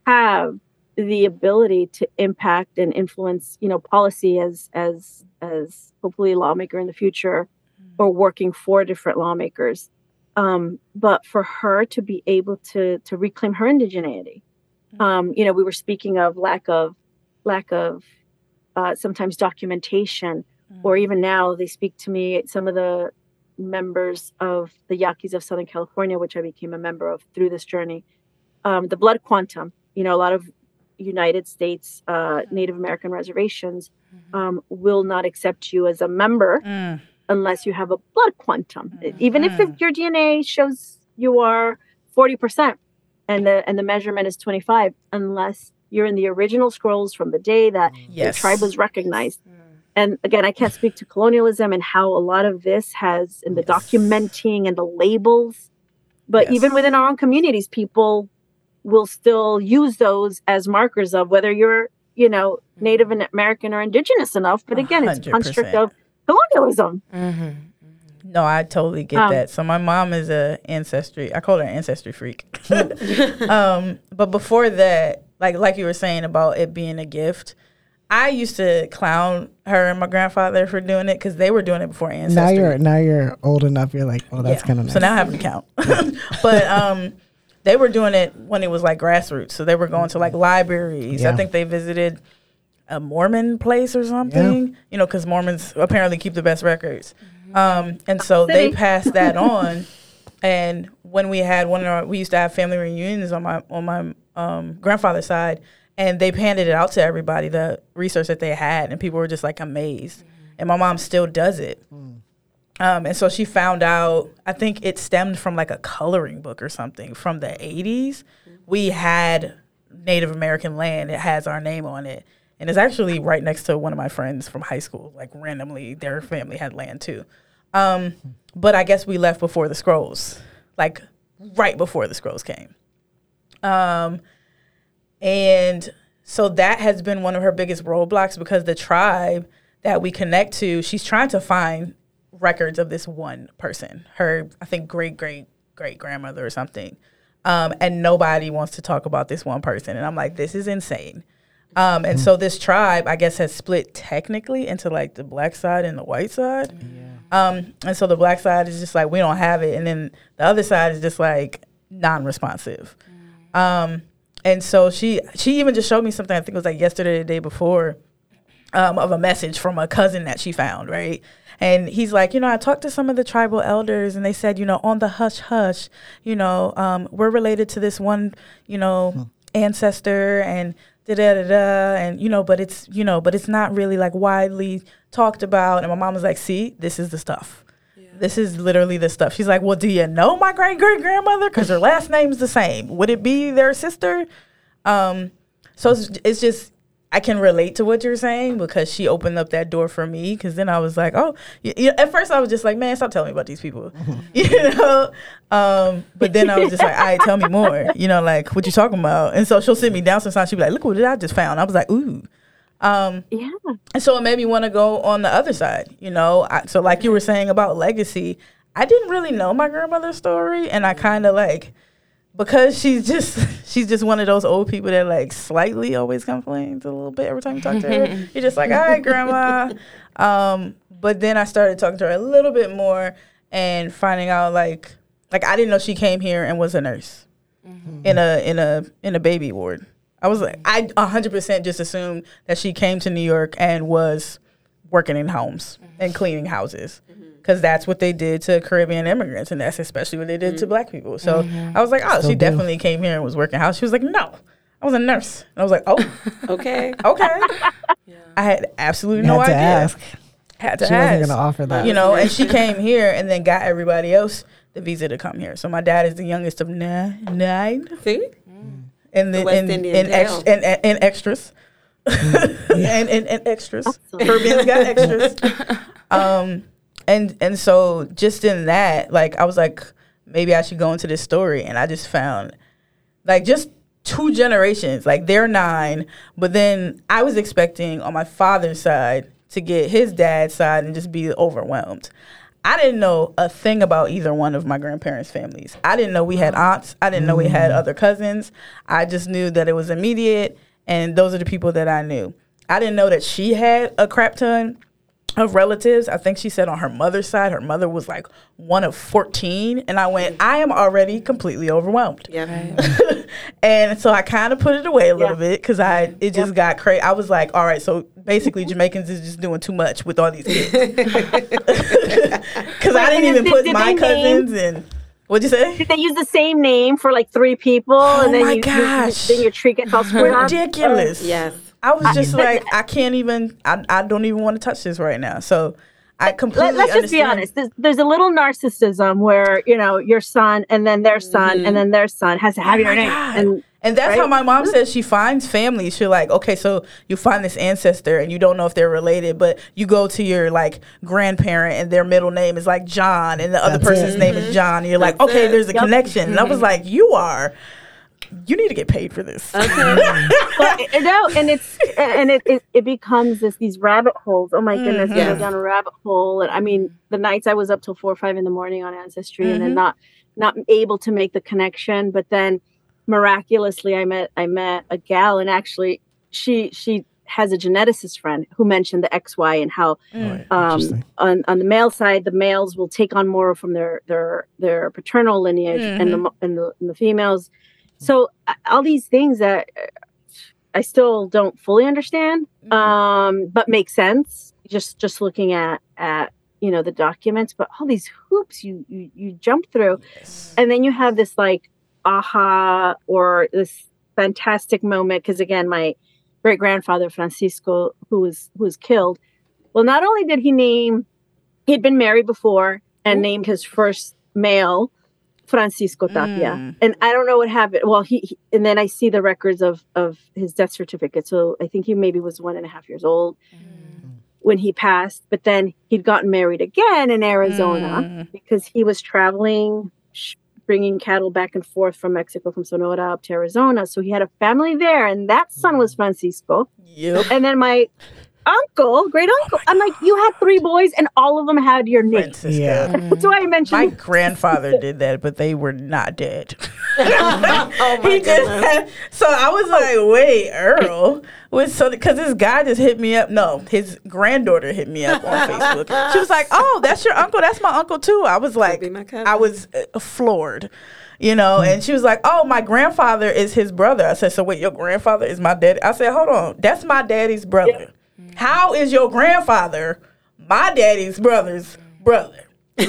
have the ability to impact and influence you know policy as as as hopefully a lawmaker in the future or working for different lawmakers. Um, but for her to be able to to reclaim her indigeneity. Um, you know we were speaking of lack of lack of uh, sometimes documentation or even now they speak to me some of the members of the yaquis of southern california which i became a member of through this journey um, the blood quantum you know a lot of United States uh, Native American reservations um, will not accept you as a member Mm. unless you have a blood quantum. Even if Mhm. it, your DNA shows you are forty percent and the and the measurement is twenty five, unless you're in the original scrolls from the day that Yes. the tribe was recognized. And again, I can't speak to colonialism and how a lot of this has in the Yes. documenting and the labels. But Yes. even within our own communities, people will still use those as markers of whether you're, you know, Native American or indigenous enough. But again, it's a construct of colonialism. Mm-hmm. No, I totally get Um, that. So my mom is a ancestry. I call her an ancestry freak. *laughs* um, but before that, like like you were saying about it being a gift, I used to clown her and my grandfather for doing it because they were doing it before ancestry. Now you're now you're old enough. You're like, oh, that's Yeah. kind of nice. So now I have an account. *laughs* but um, they were doing it when it was like grassroots. So they were going to like libraries. I think they visited a Mormon place or something. You know, because Mormons apparently keep the best records. Um, and so they passed that *laughs* on. And when we had one of our, we used to have family reunions on my on my um, grandfather's side, and they handed it out to everybody the research that they had, and people were just like amazed. And my mom still does it. Um, and so she found out, I think it stemmed from like a coloring book or something from the 80s. We had Native American land, it has our name on it. And it's actually right next to one of my friends from high school. Like randomly, their family had land too. Um, but I guess we left before the scrolls, like right before the scrolls came. Um, and so that has been one of her biggest roadblocks because the tribe that we connect to, she's trying to find records of this one person, her, I think, great great great grandmother or something. Um, and nobody wants to talk about this one person. And I'm like, this is insane. Um, and so this tribe, I guess, has split technically into like the black side and the white side. Um, and so the black side is just like, we don't have it. And then the other side is just like non responsive. Um, and so she she even just showed me something. I think it was like yesterday, or the day before, um, of a message from a cousin that she found, right? And he's like, you know, I talked to some of the tribal elders, and they said, you know, on the hush hush, you know, um, we're related to this one, you know, ancestor, and da da da da, and you know, but it's you know, but it's not really like widely talked about. And my mom was like, see, this is the stuff. This is literally the stuff. She's like, well, do you know my great great grandmother? Because her last name's the same. Would it be their sister? Um, so it's, it's just I can relate to what you're saying because she opened up that door for me. Because then I was like, oh, you, you- at first I was just like, man, stop telling me about these people, *laughs* *laughs* you know. Um, but then I was just like, all right, tell me more, you know, like what you talking about. And so she'll sit me down sometimes. She'll be like, look what I just found. I was like, ooh. Um, Yeah. and so it made me want to go on the other side, you know. I, so like you were saying about legacy, I didn't really know my grandmother's story, and I kind of like because she's just *laughs* she's just one of those old people that like slightly always complains a little bit every time you talk to her. *laughs* You're just like, all right, grandma. *laughs* Um, but then I started talking to her a little bit more and finding out like like I didn't know she came here and was a nurse mm-hmm. in a in a in a baby ward. I was like, I 100% just assumed that she came to New York and was working in homes mm-hmm. and cleaning houses mm-hmm. Because that's what they did to Caribbean immigrants, and that's especially what they did to mm-hmm. black people. So mm-hmm. I was like, oh, Still she do. definitely came here and was working house. She was like, no, I was a nurse. And I was like, oh, *laughs* Okay. okay. *laughs* I had absolutely You no had to idea. ask. Had to She ask. wasn't going to offer that. You know, and she came here and then got everybody else the visa to come here. So my dad is the youngest of nine, nine See? Mm. and the West and, Indian and, ex- and, and, and extras. Mm. *laughs* and, and, and extras. Caribbean's got extras. Um, and and so just in that, like I was like, maybe I should go into this story, and I just found, like, just two generations. Like they're nine, but then I was expecting on my father's side to get his dad's side and just be overwhelmed. I didn't know a thing about either one of my grandparents' families. I didn't know we had aunts. I didn't know we had mm. other cousins. I just knew that it was immediate, and those are the people that I knew. I didn't know that she had a crap ton of relatives. I think she said on her mother's side, her mother was like one of 14. And I went, I am already completely overwhelmed. Yeah. *laughs* and so I kind of put it away a little Yeah. bit because I it just got crazy. I was like, all right, so basically Jamaicans is just doing too much with all these kids. *laughs* *laughs* Because I didn't even did- put did my they name- cousins in. What'd you say? Did they use the same name for like three people, Oh and then my you, you- gosh. then your tree gets all screwed up? Ridiculous. Yes. I was just like, I can't even, I, I don't even want to touch this right now. So I completely Let, us just be honest. There's, there's a little narcissism where you know your son, and then their son, and mm-hmm. then their son has to oh have Oh your name. God. And And that's how my mom says she finds families. She's like, okay, so you find this ancestor and you don't know if they're related, but you go to your like grandparent and their middle name is like John and the other person's it. name is mm-hmm. John. And you're like, okay, it. there's a Yep. connection. And I was mm-hmm. like, you are, you need to get paid for this. but, *laughs* no, and it's and it, it it becomes this these rabbit holes. Oh my goodness, you Yes. go down a rabbit hole. And I mean, the nights I was up till four or five in the morning on Ancestry, and then not not able to make the connection. But then miraculously, I met I met a gal, and actually, she she has a geneticist friend who mentioned the X Y and how Mm. um, on on the male side, the males will take on more from their their their paternal lineage, and the and the and the females. So all these things that uh, I still don't fully understand, um, but make sense. Just just looking at at you know the documents, but all these hoops you you, you jump through, and then you have this like aha or this fantastic moment because again my great grandfather Francisco who was who was killed well not only did he name he'd been married before and named his first male Francisco Tapia Mm. and I don't know what happened well he, he- and then I see the records of of his death certificate so I think he maybe was one and a half years old when he passed but then he'd gotten married again in Arizona Mm. because he was traveling, sh- bringing cattle back and forth from Mexico, from Sonora up to Arizona. So he had a family there, and that son was Francisco. Yep. And then my uncle, great uncle, I'm like, you had three boys, and all of them had your name. Francisco. Yeah. *laughs* That's why I mentioned. My grandfather did that, but they were not dead. *laughs* Oh my he just had, so I was like, wait, Earl was so because this guy just hit me up. No, his granddaughter hit me up on *laughs* Facebook. She was like, oh, that's your uncle. That's my uncle too. I was like, be my cousin. I was uh, floored. You know, and she was like, "Oh, my grandfather is his brother." I said, "So wait, your grandfather is my dad?" I said, "Hold on, that's my daddy's brother. How is your grandfather my daddy's brother's brother?" *laughs* and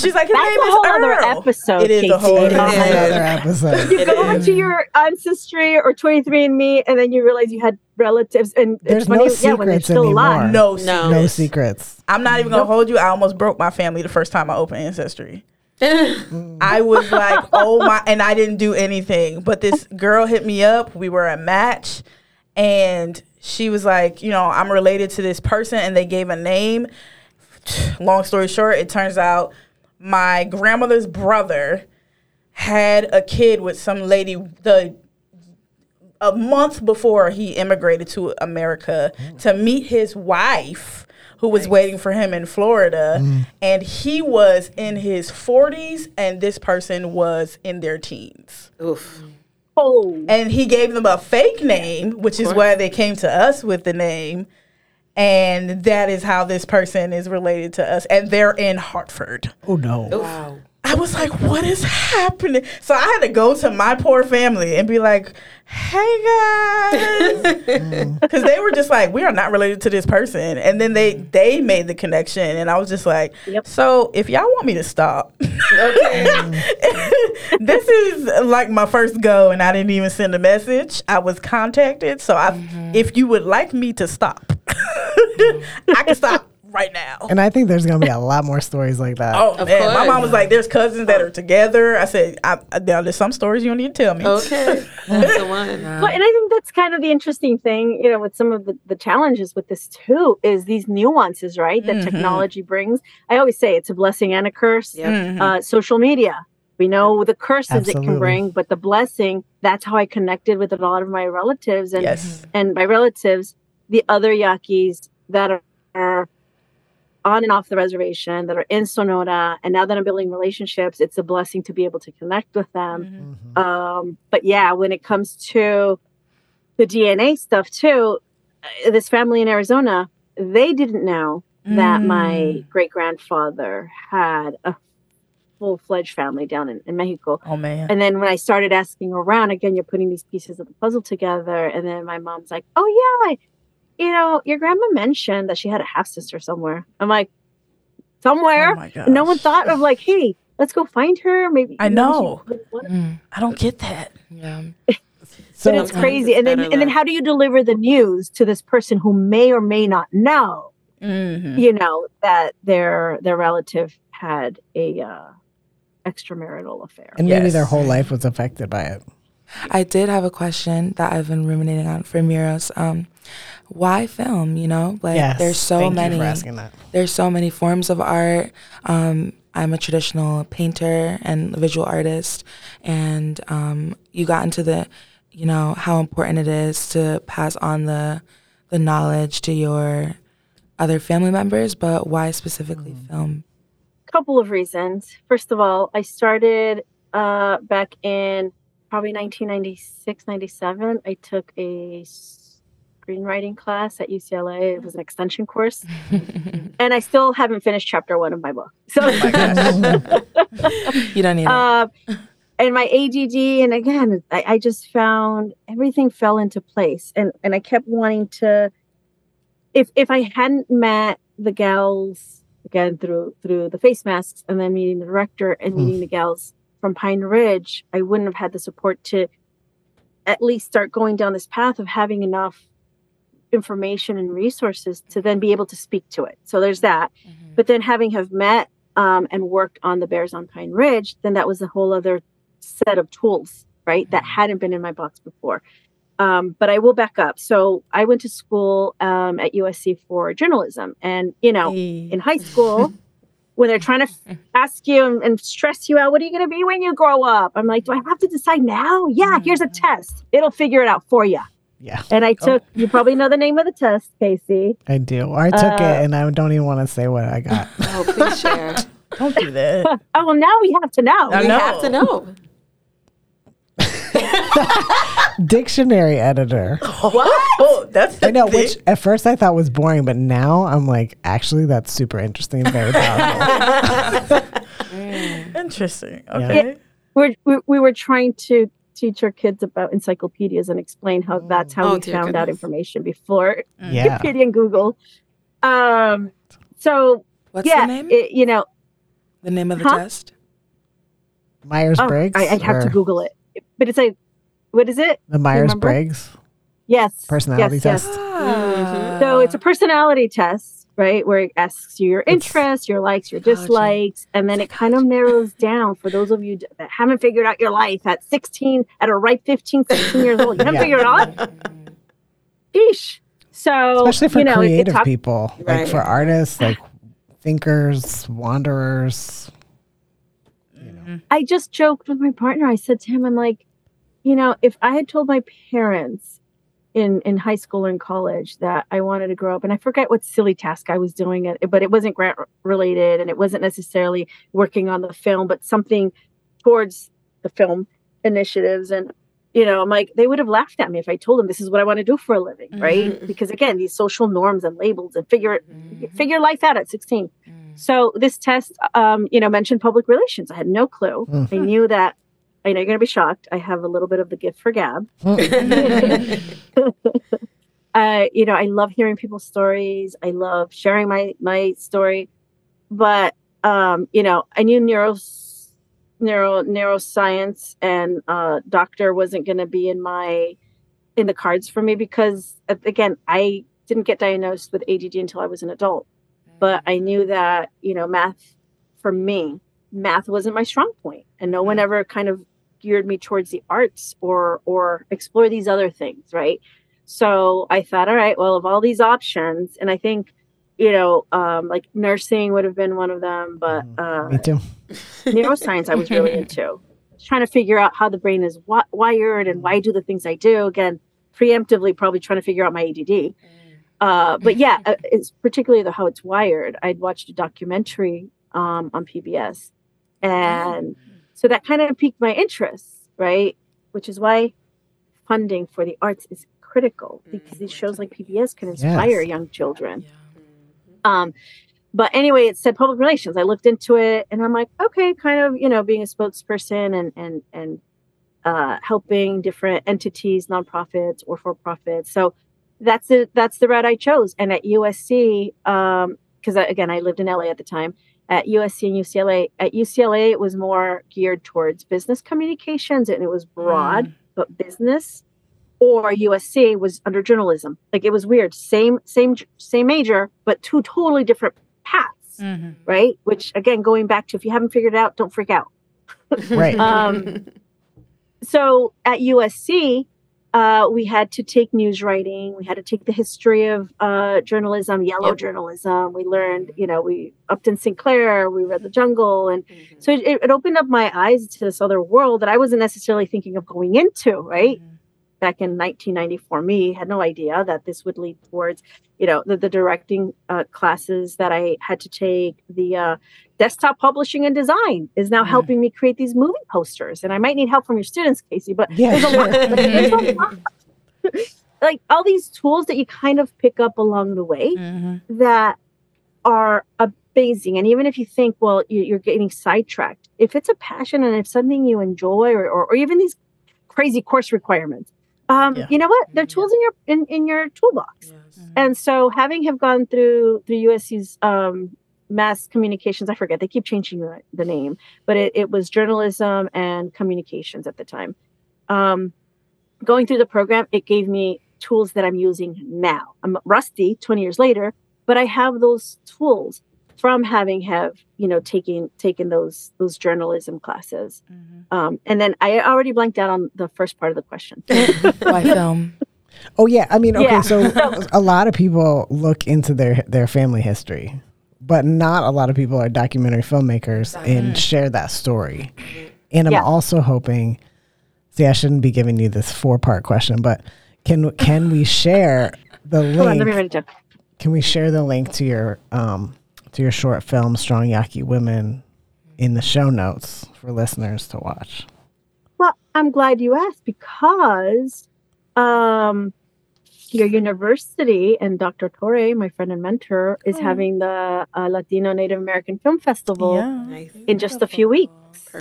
she's like, "His That's name a is whole other Earl." episode, It is a whole other episode. Another episode. You go into your ancestry or 23andMe, and then you realize you had relatives, and There's it's funny, no yeah, when they're secrets still alive. anymore. No, No. No secrets. secrets. I'm not even gonna hold you. I almost broke my family the first time I opened Ancestry. *laughs* I was like, oh my, and I didn't do anything. But this girl hit me up. We were a match, and she was like, you know, I'm related to this person, and they gave a name. Long story short, it turns out my grandmother's brother had a kid with some lady the a month before he immigrated to America mm. to meet his wife who was waiting for him in Florida mm. and he was in his 40s and this person was in their teens. Oof. Mm. Oh, And he gave them a fake name, which is why they came to us with the name. And that is how this person is related to us. And they're in Hartford. Oh no. Wow. I was like, what is happening? So I had to go to my poor family and be like, hey guys. *laughs* Mm. Because they were just like, we are not related to this person. And then they mm. they made the connection. And I was just like, Yep. so if y'all want me to stop, Okay. *laughs* this is like my first go. And I didn't even send a message. I was contacted. So I, mm-hmm. if you would like me to stop, *laughs* I can stop right now. And I think there's gonna be a lot more stories like that. Oh Of man, my mom was like, "There's cousins that are together." I said, I, I, there's some stories you don't need to tell me." Okay. *laughs* That's the one. Well, and I think that's kind of the interesting thing, you know, with some of the, the challenges with this too, is these nuances, right? That Mhm. technology brings. I always say it's a blessing and a curse. Yep. Mhm. Uh, social media, we know the curses it can bring, but the blessing, that's how I connected with a lot of my relatives. And, yes, and my relatives, the other Yaquis that are, are on and off the reservation, that are in Sonora. And now that I'm building relationships, it's a blessing to be able to connect with them. Mhm. Um, but yeah, when it comes to the DNA stuff too, uh, this family in Arizona, they didn't know that my Mm. great grandfather had a full fledged family down in, in Mexico. Oh man, And then when I started asking around, again, you're putting these pieces of the puzzle together. And then my mom's like, oh, yeah, I- you know, your grandma mentioned that she had a half sister somewhere. I'm like, somewhere? Oh my no one thought of like, hey, let's go find her. Maybe. I you know. she- Mm, I don't get that. yeah. So *laughs* but it's crazy. it's and then better and then how do you deliver the news to this person who may or may not know, Mhm. you know, that their their relative had a uh, extramarital affair? and maybe Yes. their whole life was affected by it. I did have a question that I've been ruminating on for Miros. Um, why film? You know, like yes. there's so Thank many. You for asking that. there's so many forms of art. Um, I'm a traditional painter and visual artist, and um, you got into the, you know, how important it is to pass on the, the knowledge to your other family members. But why specifically film? couple of reasons. First of all, I started uh, back in probably 1996, 97. I took a screenwriting class at UCLA. It was an *laughs* extension course. and I still haven't finished chapter one of my book. So, *laughs* You don't need it. uh, and my ADD, and again, I, I just found everything fell into place. And, and I kept wanting to, if, if I hadn't met the gals again through through the face masks and then meeting the director and Hmm. meeting the gals from Pine Ridge, I wouldn't have had the support to at least start going down this path of having enough information and resources to then be able to speak to it. So there's that. Mhm. But then having have met um, and worked on the Bears on Pine Ridge, then that was a whole other set of tools, right? That hadn't been in my box before. Um, but I will back up. So I went to school um, at USC for journalism, and you know, Hey. in high school *laughs* when they're trying to f- ask you and, and stress you out what are you going to be when you grow up i'm like do i have to decide now yeah here's a test it'll figure it out for you Yeah, and i took you probably know the name of the test casey I do. I took Uh, it, and I don't even want to say what I got. *laughs* Oh, please share. *laughs* Don't do that. *laughs* Oh well, now we have to know. I We know. have to know. Dictionary editor. what? Oh, that's I know, thing. which at first I thought was boring, but now I'm like, actually, that's super interesting and very powerful. Interesting. Okay. We're, we we were trying to teach our kids about encyclopedias and explain how that's how Oh, we dear found out information before *laughs* yeah. Wikipedia and Google. Um. So What's yeah, the name? it- you know, the name of the Huh? test? Myers oh, Briggs. I, I'd have to Google it, but it's a what is it? The Myers Briggs. Yes, personality yes, yes. test. Ah. So it's a personality test, right? Where it asks you your interests, your likes, your Gotcha. dislikes, and then it kind of narrows down for those of you that haven't figured out your life at 16, at a ripe 15, 16 years old. You haven't Yeah. figured it out? *laughs* Eesh. So, Especially for you know, it- it creative talk- people, like Right. for artists, like thinkers, wanderers. You know. I just joked with my partner. I said to him, I'm like, you know, if I had told my parents in in high school or in college that I wanted to grow up, and I forget what silly task I was doing it, but it wasn't grant related, and it wasn't necessarily working on the film, but something towards the film initiatives, and you know, I'm like, they would have laughed at me if I told them this is what I want to do for a living, right? Mhm. Because again, these social norms and labels and figure figure life out at 16. So this test, um, you know, mentioned public relations. I had no clue. Mm. I knew that. I know you're going to be shocked. I have a little bit of the gift for gab. *laughs* *laughs* uh, you know, I love hearing people's stories. I love sharing my my story. But um, you know, I knew neuro neuro neuroscience and uh, doctor wasn't going to be in my in the cards for me because again, I didn't get diagnosed with ADD until I was an adult. But I knew that you know, math for me, math wasn't my strong point, and no one ever kind of geared me towards the arts or or explore these other things, right? So I thought, all right, well, of all these options, and I think, you know, um, like nursing would have been one of them, but uh, Me too. neuroscience I was really *laughs* into. Trying to figure out how the brain is wi- wired and why I do the things I do. Again, preemptively, probably trying to figure out my ADD. Uh, but yeah, uh, it's particularly the how it's wired. I'd watched a documentary um, on PBS, and so that kind of piqued my interest, right? Which is why funding for the arts is critical because these shows like PBS can inspire Yes. young children. Um, but anyway, it said public relations. I looked into it, and I'm like, okay, kind of, you know, being a spokesperson and and and uh, helping different entities, nonprofits or for profits. So that's the that's the route I chose. And at USC, because I again I lived in LA at the time. At USC and UCLA, at UCLA it was more geared towards business communications, and it was broad, but business. Or USC was under journalism. Like it was weird. Same same same major, but two totally different paths, Mm-hmm. right? Which again, going back to if you haven't figured it out, don't freak out. Right. *laughs* Um, so at USC, uh, we had to take news writing. We had to take the history of uh, journalism, yellow Yep. journalism. We learned, you know, we Upton Sinclair. We read The Jungle, and so it, it opened up my eyes to this other world that I wasn't necessarily thinking of going into. Right back in 1994, me had no idea that this would lead towards, you know, the, the directing uh, classes that I had to take. The uh, desktop publishing and design is now Mhm. helping me create these movie posters, and I might need help from your students, Casey. But Yeah, there's a lot. there's a *laughs* lot. *laughs* like all these tools that you kind of pick up along the way Mm-hmm. that are amazing. And even if you think, well, you- you're getting sidetracked, if it's a passion and if something you enjoy, or, or, or even these crazy course requirements, um, Yeah. you know what? They're tools in your in, in your toolbox. And so, having have gone through through USC's um, mass communications, I forget they keep changing the, the name, but it, it was journalism and communications at the time. Um, going through the program, it gave me tools that I'm using now. I'm rusty 20 years later, but I have those tools from having have you know taken taken those those journalism classes. Um, and then I already blanked out on the first part of the question. *laughs* Why film? Oh yeah, I mean, okay, Yeah. *laughs* so a lot of people look into their their family history, but not a lot of people are documentary filmmakers and share that story. And I'm Yeah. also hoping. See, I shouldn't be giving you this four part question, but can can we share the *laughs* Hold on, let me link? down. Can we share the link to your um, to your short film, Strong Yaqui Women, in the show notes for listeners to watch. Well, I'm glad you asked because um, your university and Dr. Torre, my friend and mentor, is Oh. having the uh, Latino Native American Film Festival Yeah. Nice. in just a few weeks.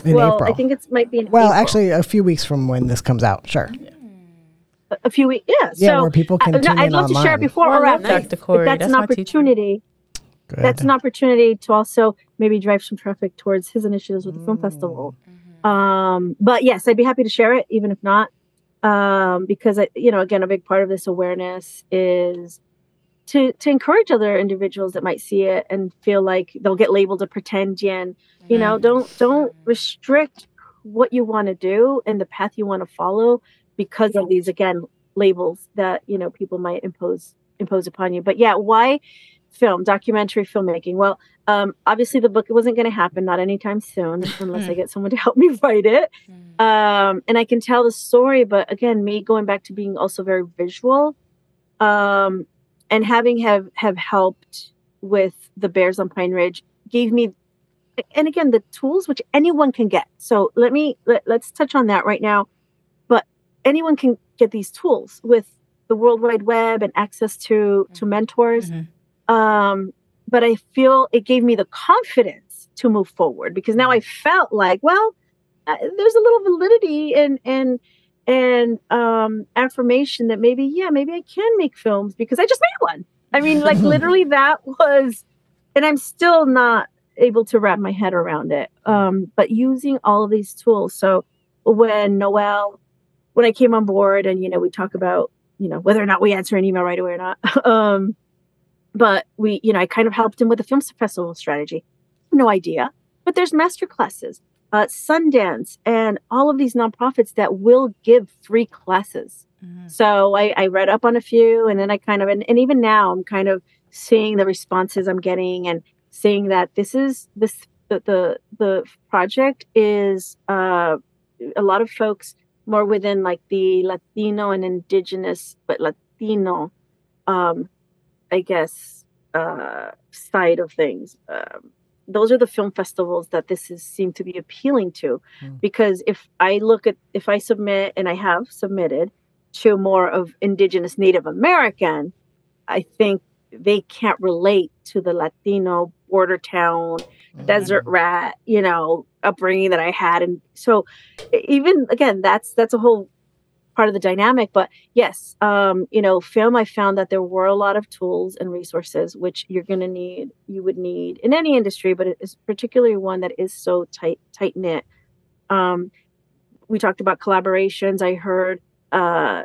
In well, April. I think it might be in Well, April. actually, a few weeks from when this comes out, sure. a, a few weeks. Yeah, Yeah, so where people can I, tune I'd in love to share it before I or love after. Dr. Corey. But that's, That's an opportunity. Good. That's an opportunity to also maybe drive some traffic towards his initiatives with the film festival. Um, but yes, I'd be happy to share it, even if not, um, because I, you know, again, a big part of this awareness is to to encourage other individuals that might see it and feel like they'll get labeled a pretendian. You know, don't don't restrict what you want to do and the path you want to follow because of these again labels that you know people might impose impose upon you. But yeah, why film documentary filmmaking? Well, um, obviously the book wasn't going to happen not anytime soon *laughs* unless I get someone to help me *laughs* write it. Um, and I can tell the story, but again, me going back to being also very visual, um, and having have have helped with the Bears on Pine Ridge gave me, and again, the tools which anyone can get. So let me let, let's touch on that right now. But anyone can get these tools with the World Wide Web and access to to mentors. Mhm. Um, but I feel it gave me the confidence to move forward because now I felt like, well, uh, there's a little validity and and and um, affirmation that maybe, yeah, maybe I can make films because I just made one. I mean, like *laughs* literally, that was, and I'm still not able to wrap my head around it. Um, but using all of these tools. So when Noel, when I came on board, and you know, we talk about you know whether or not we answer an email right away or not. *laughs* um, but we, you know, I kind of helped him with the film festival strategy. No idea, but there's master classes, uh, Sundance, and all of these nonprofits that will give free classes. Mhm. So I, I read up on a few, and then I kind of, and, and even now I'm kind of seeing the responses I'm getting and seeing that this is this the the, the project is uh, a lot of folks more within like the Latino and Indigenous, but Latino, um, I guess, uh, side of things. Um, those are the film festivals that this is seem to be appealing to, Mm. because if I look at if I submit and I have submitted to more of Indigenous Native American, I think they can't relate to the Latino border town desert rat, you know, upbringing that I had. And so even again, that's that's a whole part of the dynamic. But yes, um, you know, film I found that there were a lot of tools and resources which you're gonna need, you would need in any industry, but it is particularly one that is so tight tight knit. Um, we talked about collaborations. I heard uh,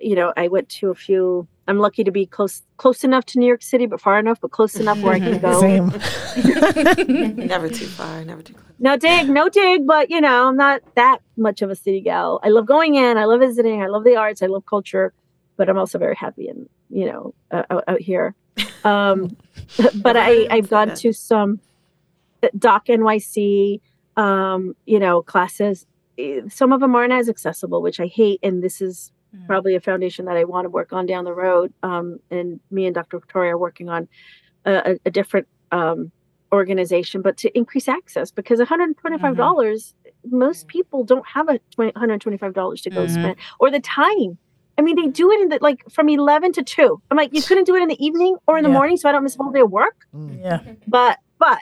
you know, I went to a few I'm lucky to be close close enough to New York City, but far enough, but close enough where I can *laughs* go. Same. *laughs* never too far, never too close. No dig, no dig, but you know, I'm not that much of a city gal. I love going in, I love visiting, I love the arts, I love culture, but I'm also very happy and you know, uh, out, out here. Um, *laughs* but I, I've gone to some uh, Doc NYC, um, you know, classes. Eh, Some of them aren't as accessible, which I hate. And this is Mm. probably a foundation that I want to work on down the road. Um, and me and Dr. Victoria are working on a, a, a different um, organization, but to increase access because $125, dollars most people don't have a $125 to go Mhm. spend or the time. I mean, they do it in the like from 11 to 2. I'm like, you couldn't do it in the evening or in the Yeah. morning so I don't miss a whole day of work Mm. Yeah. but but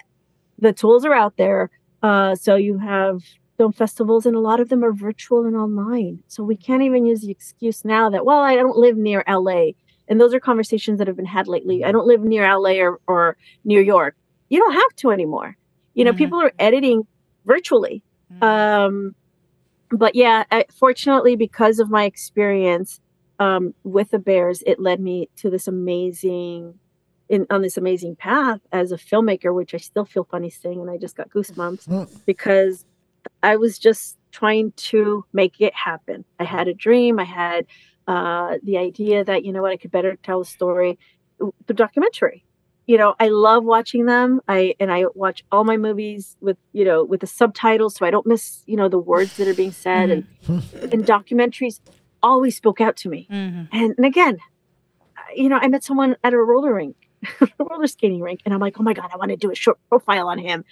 the tools are out there uh, so you have film festivals and a lot of them are virtual and online so we can't even use the excuse now that well i don't live near la and those are conversations that have been had lately i don't live near la or, or new york you don't have to anymore you know Mhm. people are editing virtually Mm-hmm. um, but yeah, I, fortunately, because of my experience um, with the Bears, it led me to this amazing, in on this amazing path as a filmmaker, which I still feel funny saying, and I just got goosebumps Mm. because I was just trying to make it happen. I had a dream. I had uh, the idea that you know what, I could better tell a story. The documentary you know i love watching them i and i watch all my movies with you know with the subtitles so i don't miss you know the words that are being said and *laughs* and documentaries always spoke out to me Mhm. and, and again you know i met someone at a roller rink roller skating rink. And I'm like, oh my God, I want to do a short profile on him.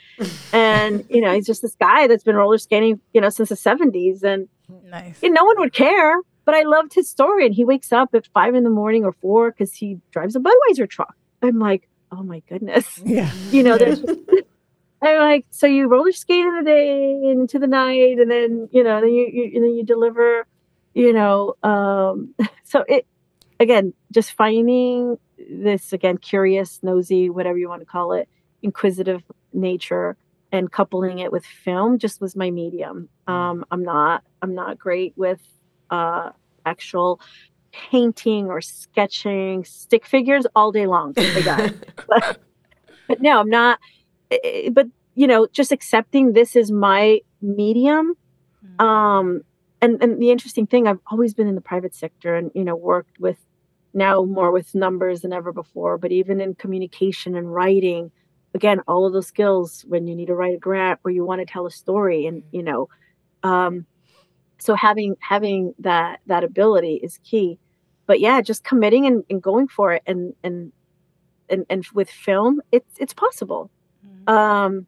and, you know, he's just this guy that's been roller skating, you know, since the 70s. And, Nice. and no one would care. But I loved his story. And he wakes up at five in the morning or four because he drives a Budweiser truck. I'm like, oh my goodness. Yeah. You know, there's *laughs* I'm like, so you roller skate in the day and into the night, and then you know, then you, you and then you deliver, you know. Um, *laughs* so it again, just finding this again, curious, nosy, whatever you want to call it, inquisitive nature, and coupling it with film just was my medium. Um, I'm not, I'm not great with uh, actual painting or sketching stick figures all day long. I *laughs* got it. but, but no, I'm not. eh, But you know, just accepting this is my medium. Um, and and the interesting thing, I've always been in the private sector, and you know, worked with now more with numbers than ever before. But even in communication and writing, again, all of those skills when you need to write a grant or you want to tell a story, and you know, um, so having having that that ability is key but yeah just committing and, and going for it and and and, and with film it's it's possible um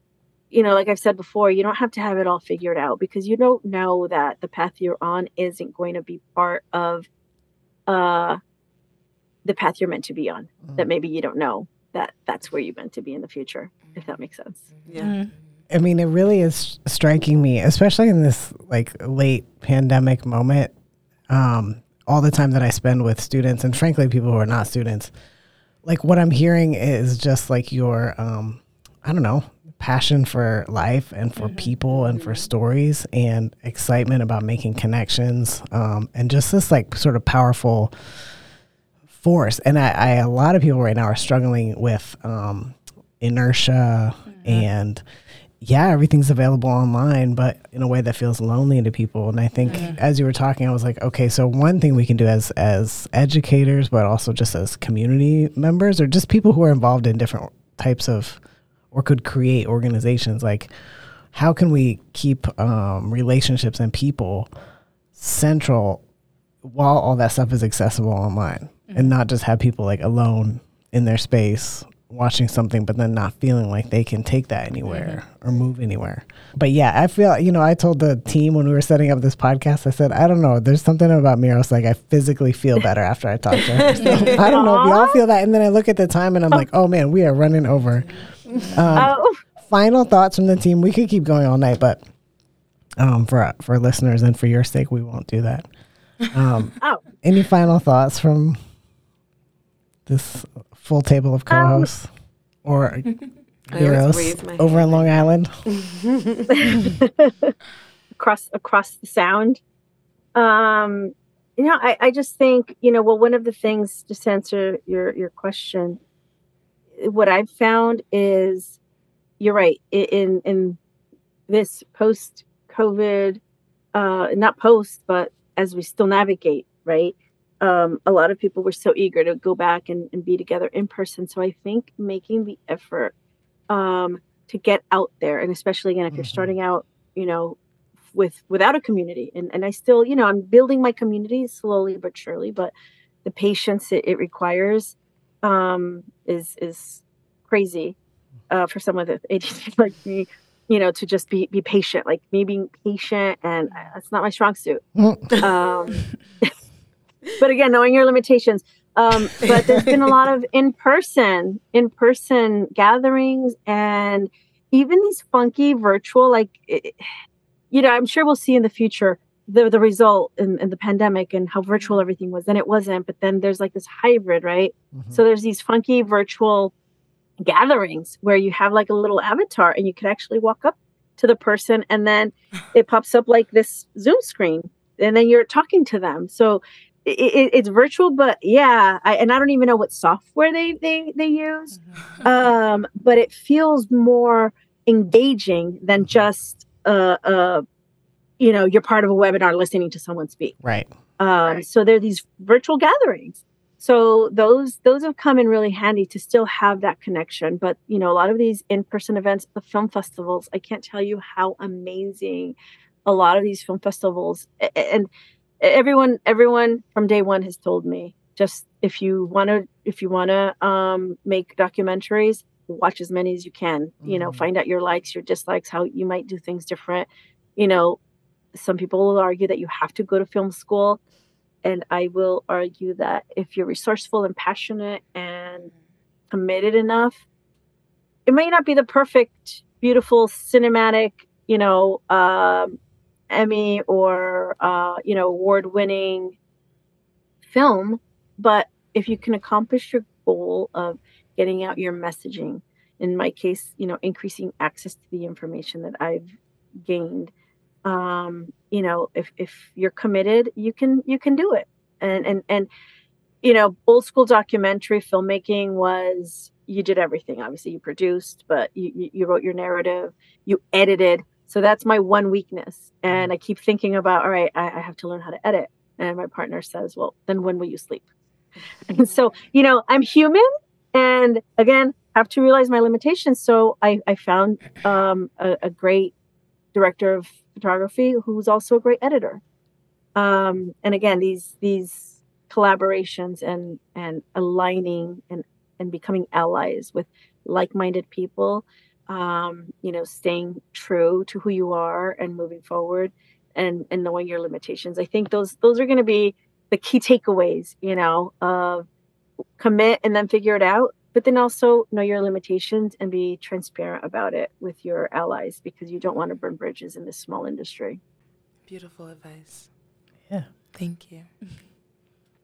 you know like i've said before you don't have to have it all figured out because you don't know that the path you're on isn't going to be part of uh the path you're meant to be on that maybe you don't know that that's where you're meant to be in the future if that makes sense Yeah. I mean, it really is striking me, especially in this like late pandemic moment. Um, all the time that I spend with students, and frankly, people who are not students, like what I'm hearing is just like your, um, I don't know, passion for life and for people and for stories and excitement about making connections, um, and just this like sort of powerful force. And I, I, a lot of people right now are struggling with um, inertia and yeah, everything's available online, but in a way that feels lonely to people. And I think as you were talking, I was like, okay, so one thing we can do as as educators, but also just as community members or just people who are involved in different types of or could create organizations, like how can we keep um, relationships and people central while all that stuff is accessible online and not just have people like alone in their space watching something but then not feeling like they can take that anywhere or move anywhere. But yeah i feel you know i told the team when we were setting up this podcast i said i don't know. There's something about miros like i physically feel better after i talk to her. So, *laughs* i don't know if y'all feel that and then i look at the time and i'm like oh man we are running over. Oh. final thoughts from the team. We could keep going all night but um, for for listeners and for your sake we won't do that. Um, oh. any final thoughts from this full table of co-hosts or *laughs* I always heroes over on Long Island? *laughs* across across the sound. Um, you know, I, I just think, you know, well, one of the things, just to answer your your question, what I've found is, you're right. In in this post COVID, uh, not post, but as we still navigate, right? Um, a lot of people were so eager to go back and, and be together in person. So I think making the effort um, to get out there, and especially again if you're Mhm. starting out, you know, with without a community, and and I still, you know, I'm building my community slowly but surely, but the patience it, it requires um, is is crazy uh, for someone with *laughs* ADD like me. You know, to just be be patient, like me being patient, and uh, that's not my strong suit. Um, *laughs* but again, knowing your limitations. Um, but there's been a lot of in person, in person gatherings, and even these funky virtual, like, it, you know, I'm sure we'll see in the future the the result in, in the pandemic and how virtual everything was. Then it wasn't, but then there's like this hybrid, right? So there's these funky virtual gatherings where you have like a little avatar and you can actually walk up to the person and then *laughs* it pops up like this Zoom screen and then you're talking to them. So it, it, it's virtual, but yeah, I, and I don't even know what software they they they use, um, but it feels more engaging than just uh, uh, you know you're part of a webinar listening to someone speak. Right. Um, Right. So there are these virtual gatherings. So those those have come in really handy to still have that connection. But you know, a lot of these in-person events, the film festivals, I can't tell you how amazing a lot of these film festivals a- a- and everyone everyone from day one has told me just if you want to if you want to um, make documentaries watch as many as you can you know Mhm. find out your likes your dislikes how you might do things different you know some people will argue that you have to go to film school and i will argue that if you're resourceful and passionate and committed enough it may not be the perfect beautiful cinematic you know um, emmy or uh, you know award winning film but if you can accomplish your goal of getting out your messaging in my case you know increasing access to the information that i've gained um you know if if you're committed you can you can do it. And and and you know old school documentary filmmaking was you did everything. Obviously you produced but you, you wrote your narrative you edited so that's my one weakness. And i keep thinking about all right I, I have to learn how to edit. And my partner says well then when will you sleep? *laughs* And so you know i'm human. And again have to realize my limitations. So i, I found um, a, a great director of photography who's also a great editor. Um, and again these these collaborations and and aligning and and becoming allies with like-minded people um, you know staying true to who you are and moving forward and and knowing your limitations i think those those are going to be the key takeaways you know of commit and then figure it out but then also know your limitations and be transparent about it with your allies because you don't want to burn bridges in this small industry Beautiful advice. Yeah. Thank you. *laughs*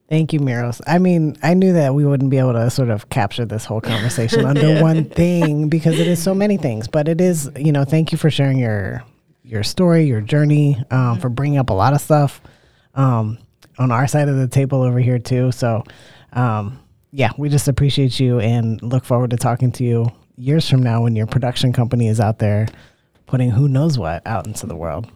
Thank you, Miros. I mean, I knew that we wouldn't be able to sort of capture this whole conversation *laughs* under one thing because it is so many things. But it is, you know, thank you for sharing your your story, your journey, um, for bringing up a lot of stuff um, on our side of the table over here too. So, um, yeah, we just appreciate you and look forward to talking to you years from now when your production company is out there putting who knows what out into the world.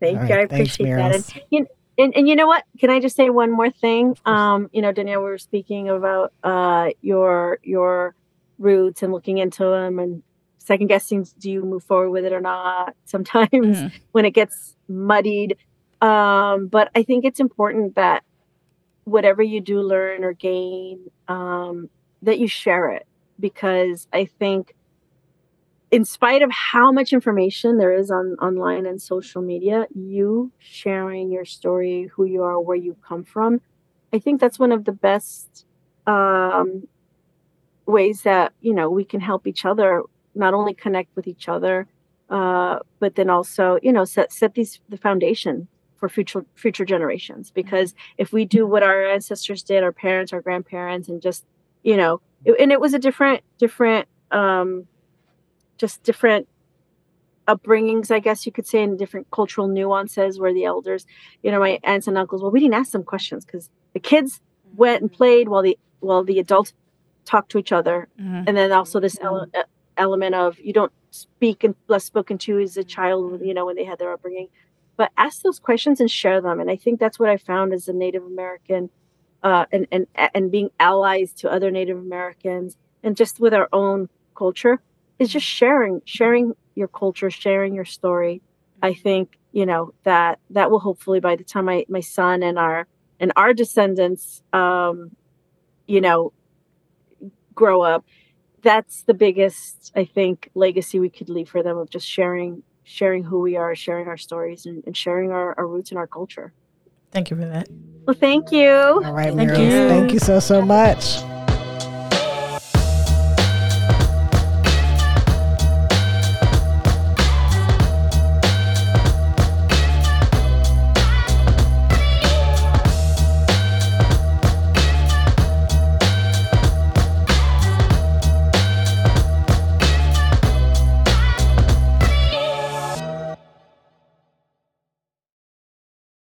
Thank All you. I thanks, appreciate that. And, you and, and you know what? Can I just say one more thing? Um, you know, Danielle, we were speaking about uh, your your roots and looking into them and second guessing do you move forward with it or not *laughs* sometimes Mhm. when it gets muddied um, but i think it's important that whatever you do learn or gain um, that you share it because i think in spite of how much information there is on online and social media you sharing your story who you are where you come from i think that's one of the best um, ways that you know we can help each other not only connect with each other uh, but then also you know set set these the foundation for future future generations. Because if we do what our ancestors did our parents our grandparents and just you know it, and it was a different different um just different upbringings i guess you could say and different cultural nuances where the elders you know my aunts and uncles well we didn't ask them questions because the kids went and played while the while the adults talked to each other. Mhm. and then also this ele- element of you don't speak unless spoken to as a child you know when they had their upbringing. But ask those questions and share them. And i think that's what i found as a native american uh, and and and being allies to other native americans and just with our own culture is just sharing sharing your culture sharing your story i think you know that that will hopefully by the time my my son and our and our descendants um you know grow up that's the biggest i think legacy we could leave for them of just sharing sharing who we are sharing our stories and, and sharing our, our roots and our culture Thank you for that. well thank you All right, Thank Miros. you. Thank you so, so much.